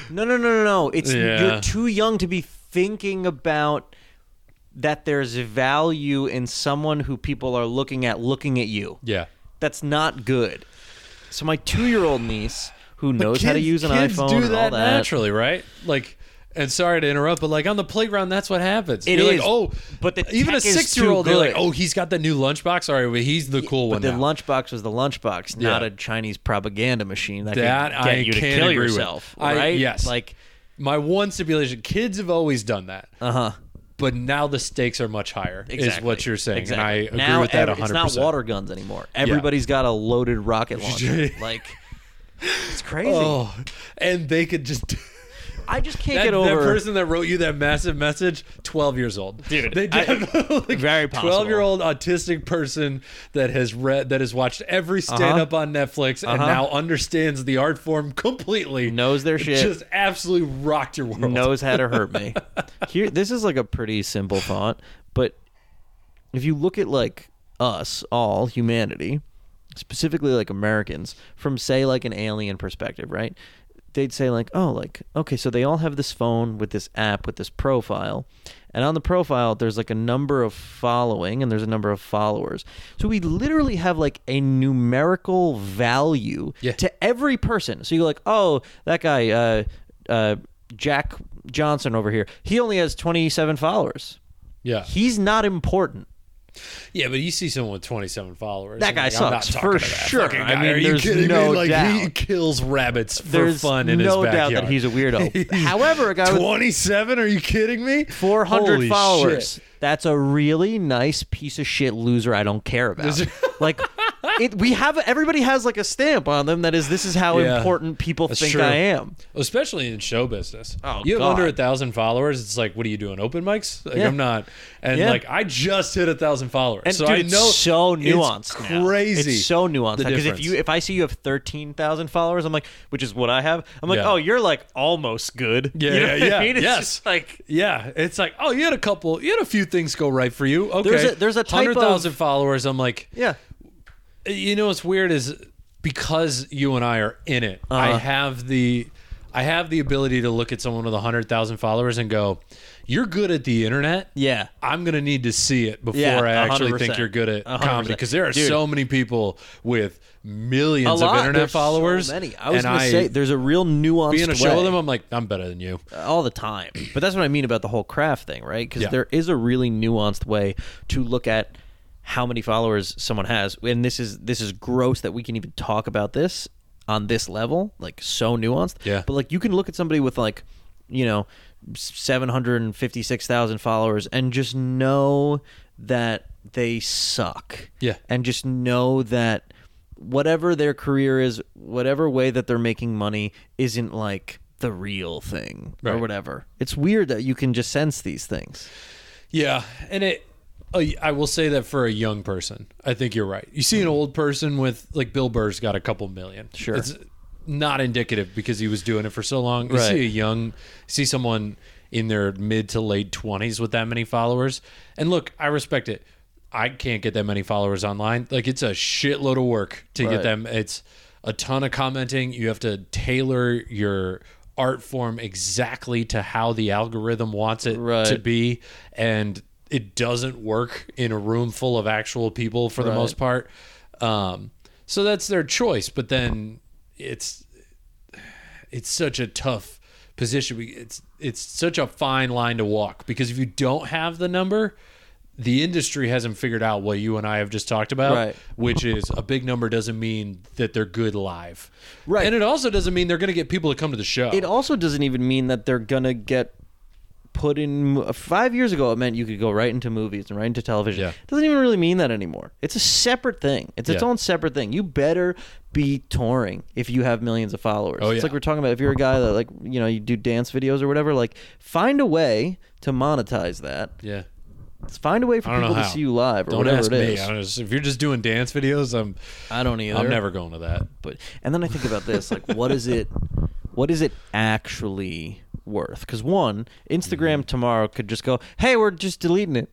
no, no, no, no, no. It's
Yeah.
you're too young to be thinking about that. There's value in someone who people are looking at, looking at you.
yeah.
That's not good. So my two year old niece, who knows how to use an
kids
iPhone
do
and
that,
all that,
naturally, right? Like, and sorry to interrupt, but like on the playground, that's what happens.
It
You're
is,
like, oh,
but the
even a six year old, they're like, oh, he's got the new lunchbox. All right, well, he's the cool
But
one But
the
now.
lunchbox was the lunchbox, not a Chinese propaganda machine that,
That
could get
I
you to kill
agree with.
yourself.
I-
right?
yes.
Like,
My one stipulation: kids have always done that,
uh huh.
But now the stakes are much higher. Is what you're saying,
Exactly.
and I agree
now
with that
every-
100.
It's not water guns anymore. Everybody's got a loaded rocket <laughs> launcher. like, it's crazy.
Oh, and they could just. <laughs>
I just can't
That,
get over.
that person that wrote you that massive message, 12 years old.
Dude,
they
I-
definitely <laughs>
very possible.
12 year old autistic person that has read that has watched every stand up on Netflix and
Uh-huh.
now understands the art form completely.
Knows their shit.
Just absolutely rocked your world.
knows how to hurt me. <laughs> Here, this is like a pretty simple thought, but if you look at like us, all humanity, specifically like Americans, from say like an alien perspective, right? They'd say like, oh, like okay, so they all have this phone with this app with this profile, and on the profile there's like a number of following and there's a number of followers. So we literally have like a numerical value
Yeah.
to every person. So you're like, oh, that guy, uh, uh, Jack Johnson over here, he only has 27 followers.
Yeah.
He's not important.
Yeah, but you see someone with 27 followers.
That guy
like,
sucks, for sure. I mean,
Are you
there's
kidding
no
me? Like, He kills rabbits for
There's
fun in
no
his
doubt
backyard.
that he's a weirdo. <laughs> However, a guy with
27? Are you kidding me?
400
Holy
followers.
shit.
That's a really nice piece of shit loser I don't care about. like it, we have everybody has like a stamp on them that is this is how
Yeah.
important people
That's
think
true.
I am.
especially in show business.
Oh,
you have
God.
under a thousand followers. It's like, what are you doing? Open mics? Like,
Yeah.
I'm not. And
Yeah.
like, I just hit a thousand followers,
And
so
dude,
I
it's
know
so
it's
nuanced. now.
Crazy.
It's so nuanced
the
because if
difference.
you if I see you have thirteen thousand followers, I'm like, which is what I have. I'm like,
Yeah.
oh, you're like almost good.
Yeah,
You know
yeah,
what I
yeah.
mean? It's
Yes.
just like
Yeah, it's like, oh, you had a couple, you had a few things go right for you. Okay,
There's a- there's a type
hundred thousand followers. I'm like,
yeah.
You know what's weird is because you and I are in it. I
Uh-huh.
have the, I have the ability to look at someone with a hundred thousand followers and go, "You're good at the internet."
Yeah.
I'm gonna need to see it before
Yeah,
I actually think you're good at
100%.
comedy because there are
Dude.
so many people with millions of internet
There's
followers.
So many. I was
and
gonna say there's a real nuanced
being a show
way.
with them, I'm like, I'm better than you.
all the time. <clears throat> But that's what I mean about the whole craft thing, right? Because
Yeah.
there is a really nuanced way to look at how many followers someone has, and this is this is gross that we can even talk about this on this level, like so nuanced.
Yeah.
But like you can look at somebody with like, you know, seven hundred and fifty six thousand followers and just know that they suck.
Yeah.
And just know that whatever their career is, whatever way that they're making money isn't like the real thing or whatever. It's weird that you can just sense these things.
Yeah, and it. I will say that for a young person, I think you're right. You see an old person with like Bill Burr's got a couple million.
Sure.
it's not indicative because he was doing it for so long. You
Right.
see a young, see someone in their mid to late twenties with that many followers, and look, I respect it. I can't get that many followers online. Like it's a shitload of work to
Right.
get them. It's a ton of commenting. You have to tailor your art form exactly to how the algorithm wants it to be and it doesn't work in a room full of actual people for the most part um, so that's their choice but then it's it's such a tough position it's it's such a fine line to walk because if you don't have the number the industry hasn't figured out what you and I have just talked about,
Right.
which is a big number doesn't mean that they're good live.
Right.
And it also doesn't mean they're going to get people to come to the show.
It also doesn't even mean that they're gonna get put in. Five years ago, it meant you could go right into movies and right into television.
Yeah.
It doesn't even really mean that anymore. It's a separate thing. It's its
Yeah.
own separate thing. You better be touring if you have millions of followers.
Oh,
It's like we're talking about. If you're a guy that like you know you do dance videos or whatever, like find a way to monetize that.
yeah.
Find a way for
I don't know
people to see you live or
Don't
whatever
ask
it
me. I don't, if you're just doing dance videos, I'm
I don't either.
I'm never going to that.
but and then I think about this like what is it what is it actually worth because one Instagram
Mm-hmm.
tomorrow could just go hey we're just deleting it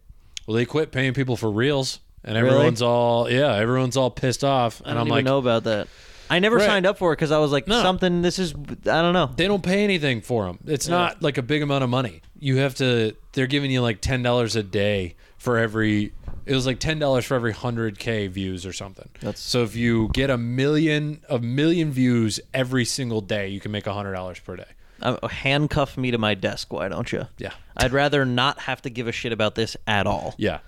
Well, they quit paying people for reels, and
Really?
everyone's all yeah, everyone's all pissed off,
I
and
don't
I'm
even
like,
know about that I never
Right.
signed up for it because I was like
No.
something this is I don't know
they don't pay anything for them. It's not like a big amount of money. You have to. They're giving you like ten dollars a day for every. It was like ten dollars for every hundred k views or something.
That's-
so if you get a million a million views every single day, you can make a hundred dollars per day.
Uh, handcuff me to my desk why don't you
Yeah.
I'd rather not have to give a shit about this at all
Yeah.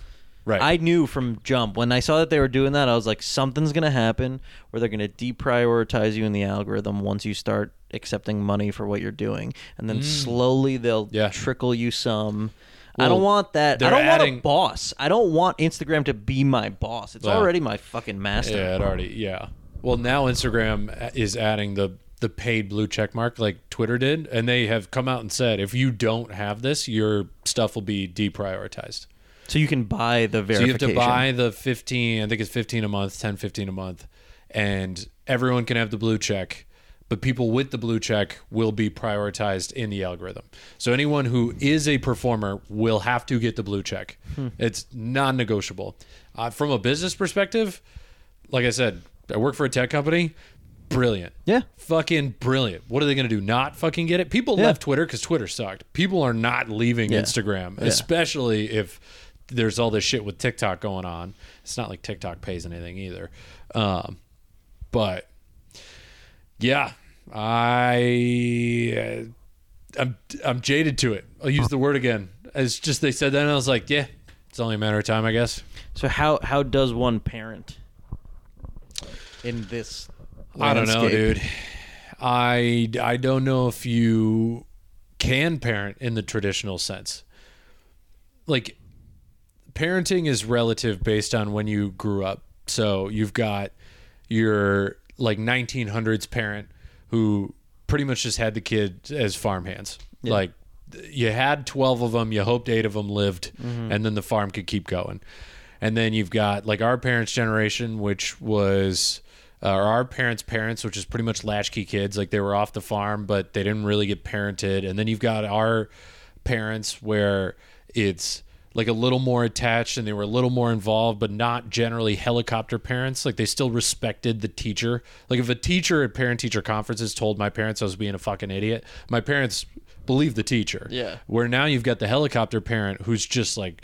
Right.
I knew from jump when I saw that they were doing that. I was like, something's gonna happen where they're gonna deprioritize you in the algorithm once you start accepting money for what you're doing, and then slowly they'll
Mm. Yeah.
trickle you some. I
Well,
don't want that. I
they're
don't want
adding-
a boss. I don't want Instagram to be my boss. It's
Well,
already my fucking master.
Yeah, it already. Yeah. Well, now Instagram is adding the the paid blue check mark like Twitter did, and they have come out and said if you don't have this, your stuff will be deprioritized.
So you can buy the verification.
So you have to buy the 15, I think it's 15 a month, 10, 15 a month, and everyone can have the blue check, but people with the blue check will be prioritized in the algorithm. So anyone who is a performer will have to get the blue check.
Hmm.
It's non negotiable. Uh, from a business perspective, like I said, I work for a tech company. Brilliant.
Yeah.
Fucking brilliant. What are they going to do? Not fucking get it? People
Yeah.
left Twitter because Twitter sucked. People are not leaving
Yeah.
Instagram,
Yeah.
especially if there's all this shit with TikTok going on. It's not like TikTok pays anything either. Um, but yeah, I uh, I'm I'm jaded to it. I'll use the word again. It's just they said that, and I was like, yeah, it's only a matter of time, I guess.
So how how does one parent in this?
I don't know, dude. I I don't know if you can parent in the traditional sense. Like parenting is relative based on when you grew up. So you've got your like 1900s parent who pretty much just had the kid as farmhands. Like you had 12 of them, you hoped 8 of them lived mm-hmm. and then the farm could keep going. And then you've got like our parents' generation which was uh, or our parents' parents, which is pretty much latchkey kids. Like they were off the farm, but they didn't really get parented. And then you've got our parents, where it's like a little more attached and they were a little more involved, but not generally helicopter parents. Like they still respected the teacher. Like if a teacher at parent teacher conferences told my parents I was being a fucking idiot, my parents believed the teacher.
Yeah.
Where now you've got the helicopter parent who's just like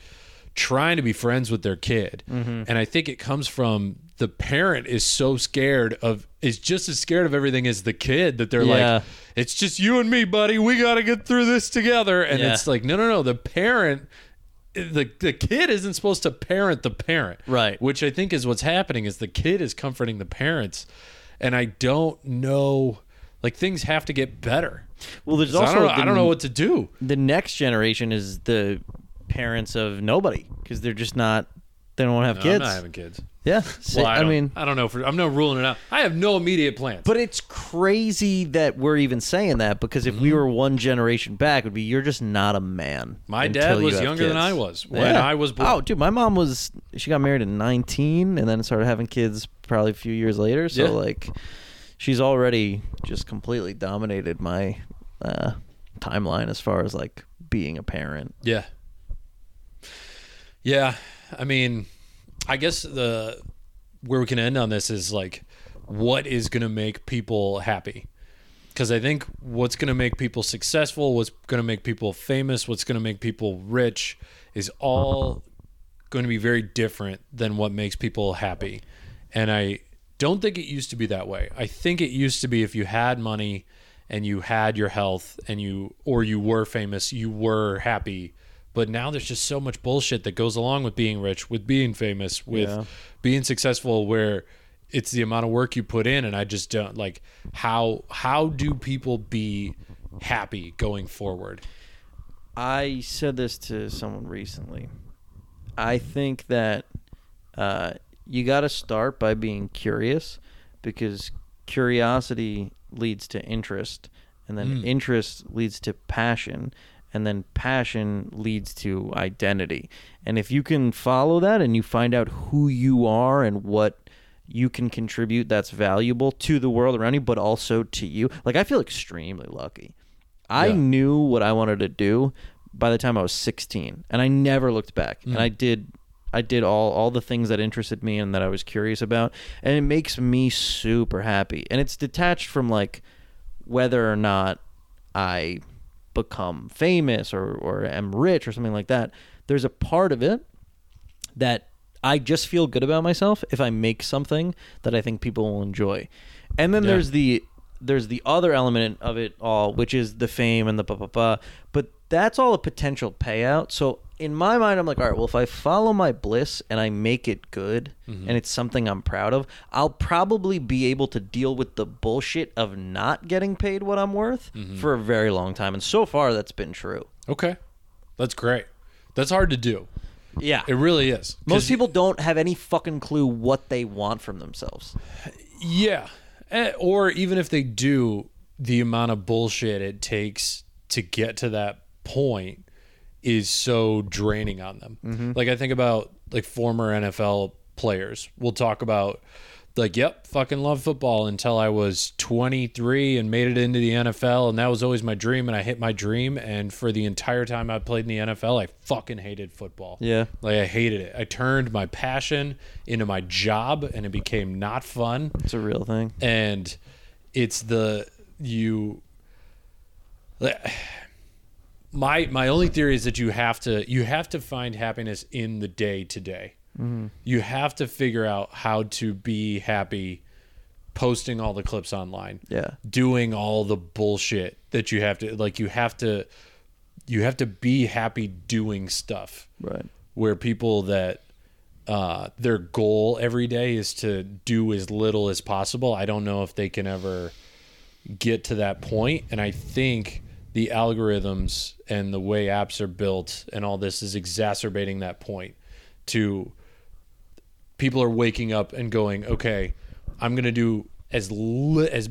trying to be friends with their kid.
Mm-hmm.
And I think it comes from the parent is so scared of is just as scared of everything as the kid that they're
Yeah.
like it's just you and me, buddy. We got to get through this together. And
Yeah.
it's like no no no, the parent the the kid isn't supposed to parent the parent.
Right.
Which I think is what's happening is the kid is comforting the parents. And I don't know like things have to get better.
Well, there's
So I
also
don't know,
the,
I don't know what to do.
the next generation is the parents of nobody because they're just not They don't want to have
No,
kids.
I'm not having kids.
yeah. Sa-
Well, I,
I
don't-
mean,
I don't know. For I'm not ruling it out. I have no immediate plans.
But it's crazy that we're even saying that because if
Mm-hmm.
we were one generation back, it would be you're just not a man.
My
until
dad
you
was
have
younger than
kids.
I was when I was born.
Oh, dude, my mom was she got married at 19 and then started having kids probably a few years later. So
Yeah.
like, she's already just completely dominated my uh, timeline as far as like being a parent.
Yeah. Yeah. I mean, I guess the where we can end on this is like what is going to make people happy? Cuz I think what's going to make people successful, what's going to make people famous, what's going to make people rich is all going to be very different than what makes people happy. And I don't think it used to be that way. I think it used to be if you had money and you had your health and you or you were famous, you were happy. But now there's just so much bullshit that goes along with being rich, with being famous, with
Yeah.
being successful where it's the amount of work you put in and I just don't like how how do people be happy going forward?
I said this to someone recently. I think that uh, you got to start by being curious because curiosity leads to interest, and then
Mm.
interest leads to passion, and then passion leads to identity. And if you can follow that and you find out who you are and what you can contribute that's valuable to the world around you, but also to you, like I feel extremely lucky. I
Yeah.
knew what I wanted to do by the time I was 16 and I never looked back. And mm. I did I did all all the things that interested me and that I was curious about and it makes me super happy. And it's detached from like whether or not I become famous or or am rich or something like that. There's a part of it that I just feel good about myself if I make something that I think people will enjoy. And then
Yeah.
there's the there's the other element of it all, which is the fame and the blah blah blah. But that's all a potential payout. So in my mind, I'm like, all right, well, if I follow my bliss and I make it good and it's something I'm proud of, I'll probably be able to deal with the bullshit of not getting paid what I'm worth for a very long time. And so far, that's been true.
Okay. That's great. That's hard to do.
Yeah.
It really is.
Most people don't have any fucking clue what they want from themselves.
Yeah. Eh, Or even if they do, the amount of bullshit it takes to get to that point is so draining on them. Mm-hmm. Like I think about like former NFL players. We'll talk about like, yep, fucking love football until I was 23 and made it into the NFL and that was always my dream and I hit my dream and for the entire time I played in the NFL, I fucking hated football.
Yeah.
Like I hated it. I turned my passion into my job and it became not fun
It's a real thing.
and it's the you my my only theory is that you have to you have to find happiness in the day to day you have to figure out how to be happy posting all the clips online
Yeah.
doing all the bullshit that you have to like you have to you have to be happy doing stuff
Right.
where people that uh, their goal every day is to do as little as possible. I don't know if they can ever get to that point, and I think the algorithms and the way apps are built and all this is exacerbating that point. To people are waking up and going, okay, I'm gonna do as li- as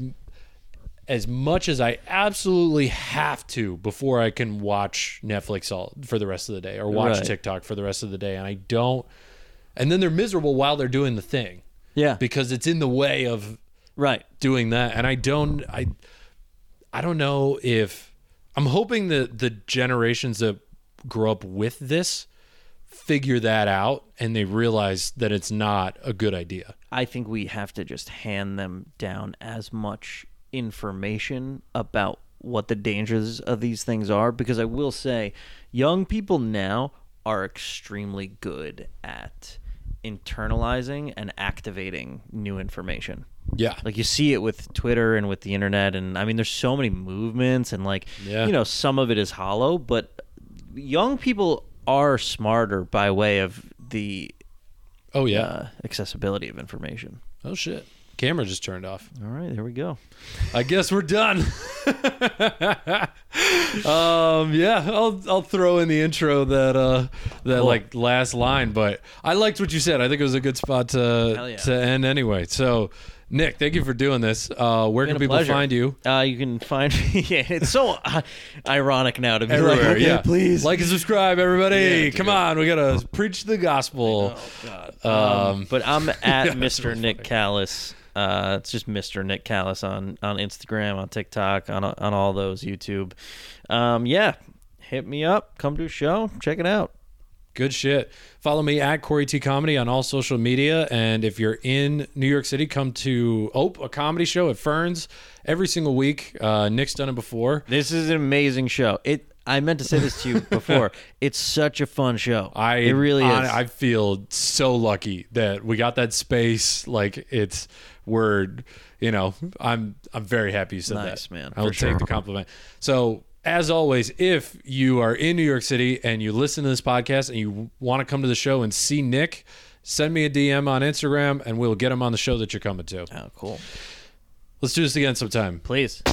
as much as I absolutely have to before I can watch Netflix all for the rest of the day or watch
Right.
TikTok for the rest of the day. And I don't, and then they're miserable while they're doing the thing
Yeah.
because it's in the way of
right.
doing that. And I don't, I, I don't know if I'm hoping that the generations that grow up with this figure that out and they realize that it's not a good idea.
I think we have to just hand them down as much information about what the dangers of these things are because I will say young people now are extremely good at internalizing and activating new information.
Yeah.
Like you see it with Twitter and with the internet and I mean there's so many movements and like
Yeah.
you know some of it is hollow but young people are smarter by way of the
Oh yeah.
uh, accessibility of information.
oh shit. Camera just turned off.
All right, there we go.
I guess we're done. <laughs> um, yeah, I'll I'll throw in the intro that uh that
Cool.
like last line, but I liked what you said. I think it was a good spot to
yeah.
to end anyway. So, Nick, thank you for doing this. Uh, where can people
pleasure.
find you?
Uh, you can find me. <laughs> Yeah, it's so uh, ironic now to be
Everywhere,
like, okay,
yeah.
please.
like and subscribe, everybody.
Yeah,
Come
dude.
on, we gotta preach the gospel.
Oh God.
Um,
Um, but I'm <laughs> at
yeah,
Mr.
real
Nick Callas. Uh, it's just Mr. Nick Callas on on Instagram, on TikTok, on on all those YouTube. Um, yeah, hit me up. Come to a show. Check it out.
Good shit. Follow me at Corey T Comedy on all social media. And if you're in New York City, come to Ope, a comedy show at Ferns every single week. Uh, Nick's done it before.
This is an amazing show. It. I meant to say this to you <laughs> before. it's such a fun show.
I
it really is.
I, I feel so lucky that we got that space. Like it's we're you know I'm I'm very happy you said
Nice,
that.
man,
I will
sure.
take the compliment. So as always, if you are in New York City and you listen to this podcast and you want to come to the show and see Nick, send me a DM on Instagram and we'll get him on the show that you're coming to.
oh, cool.
Let's do this again sometime.
Please.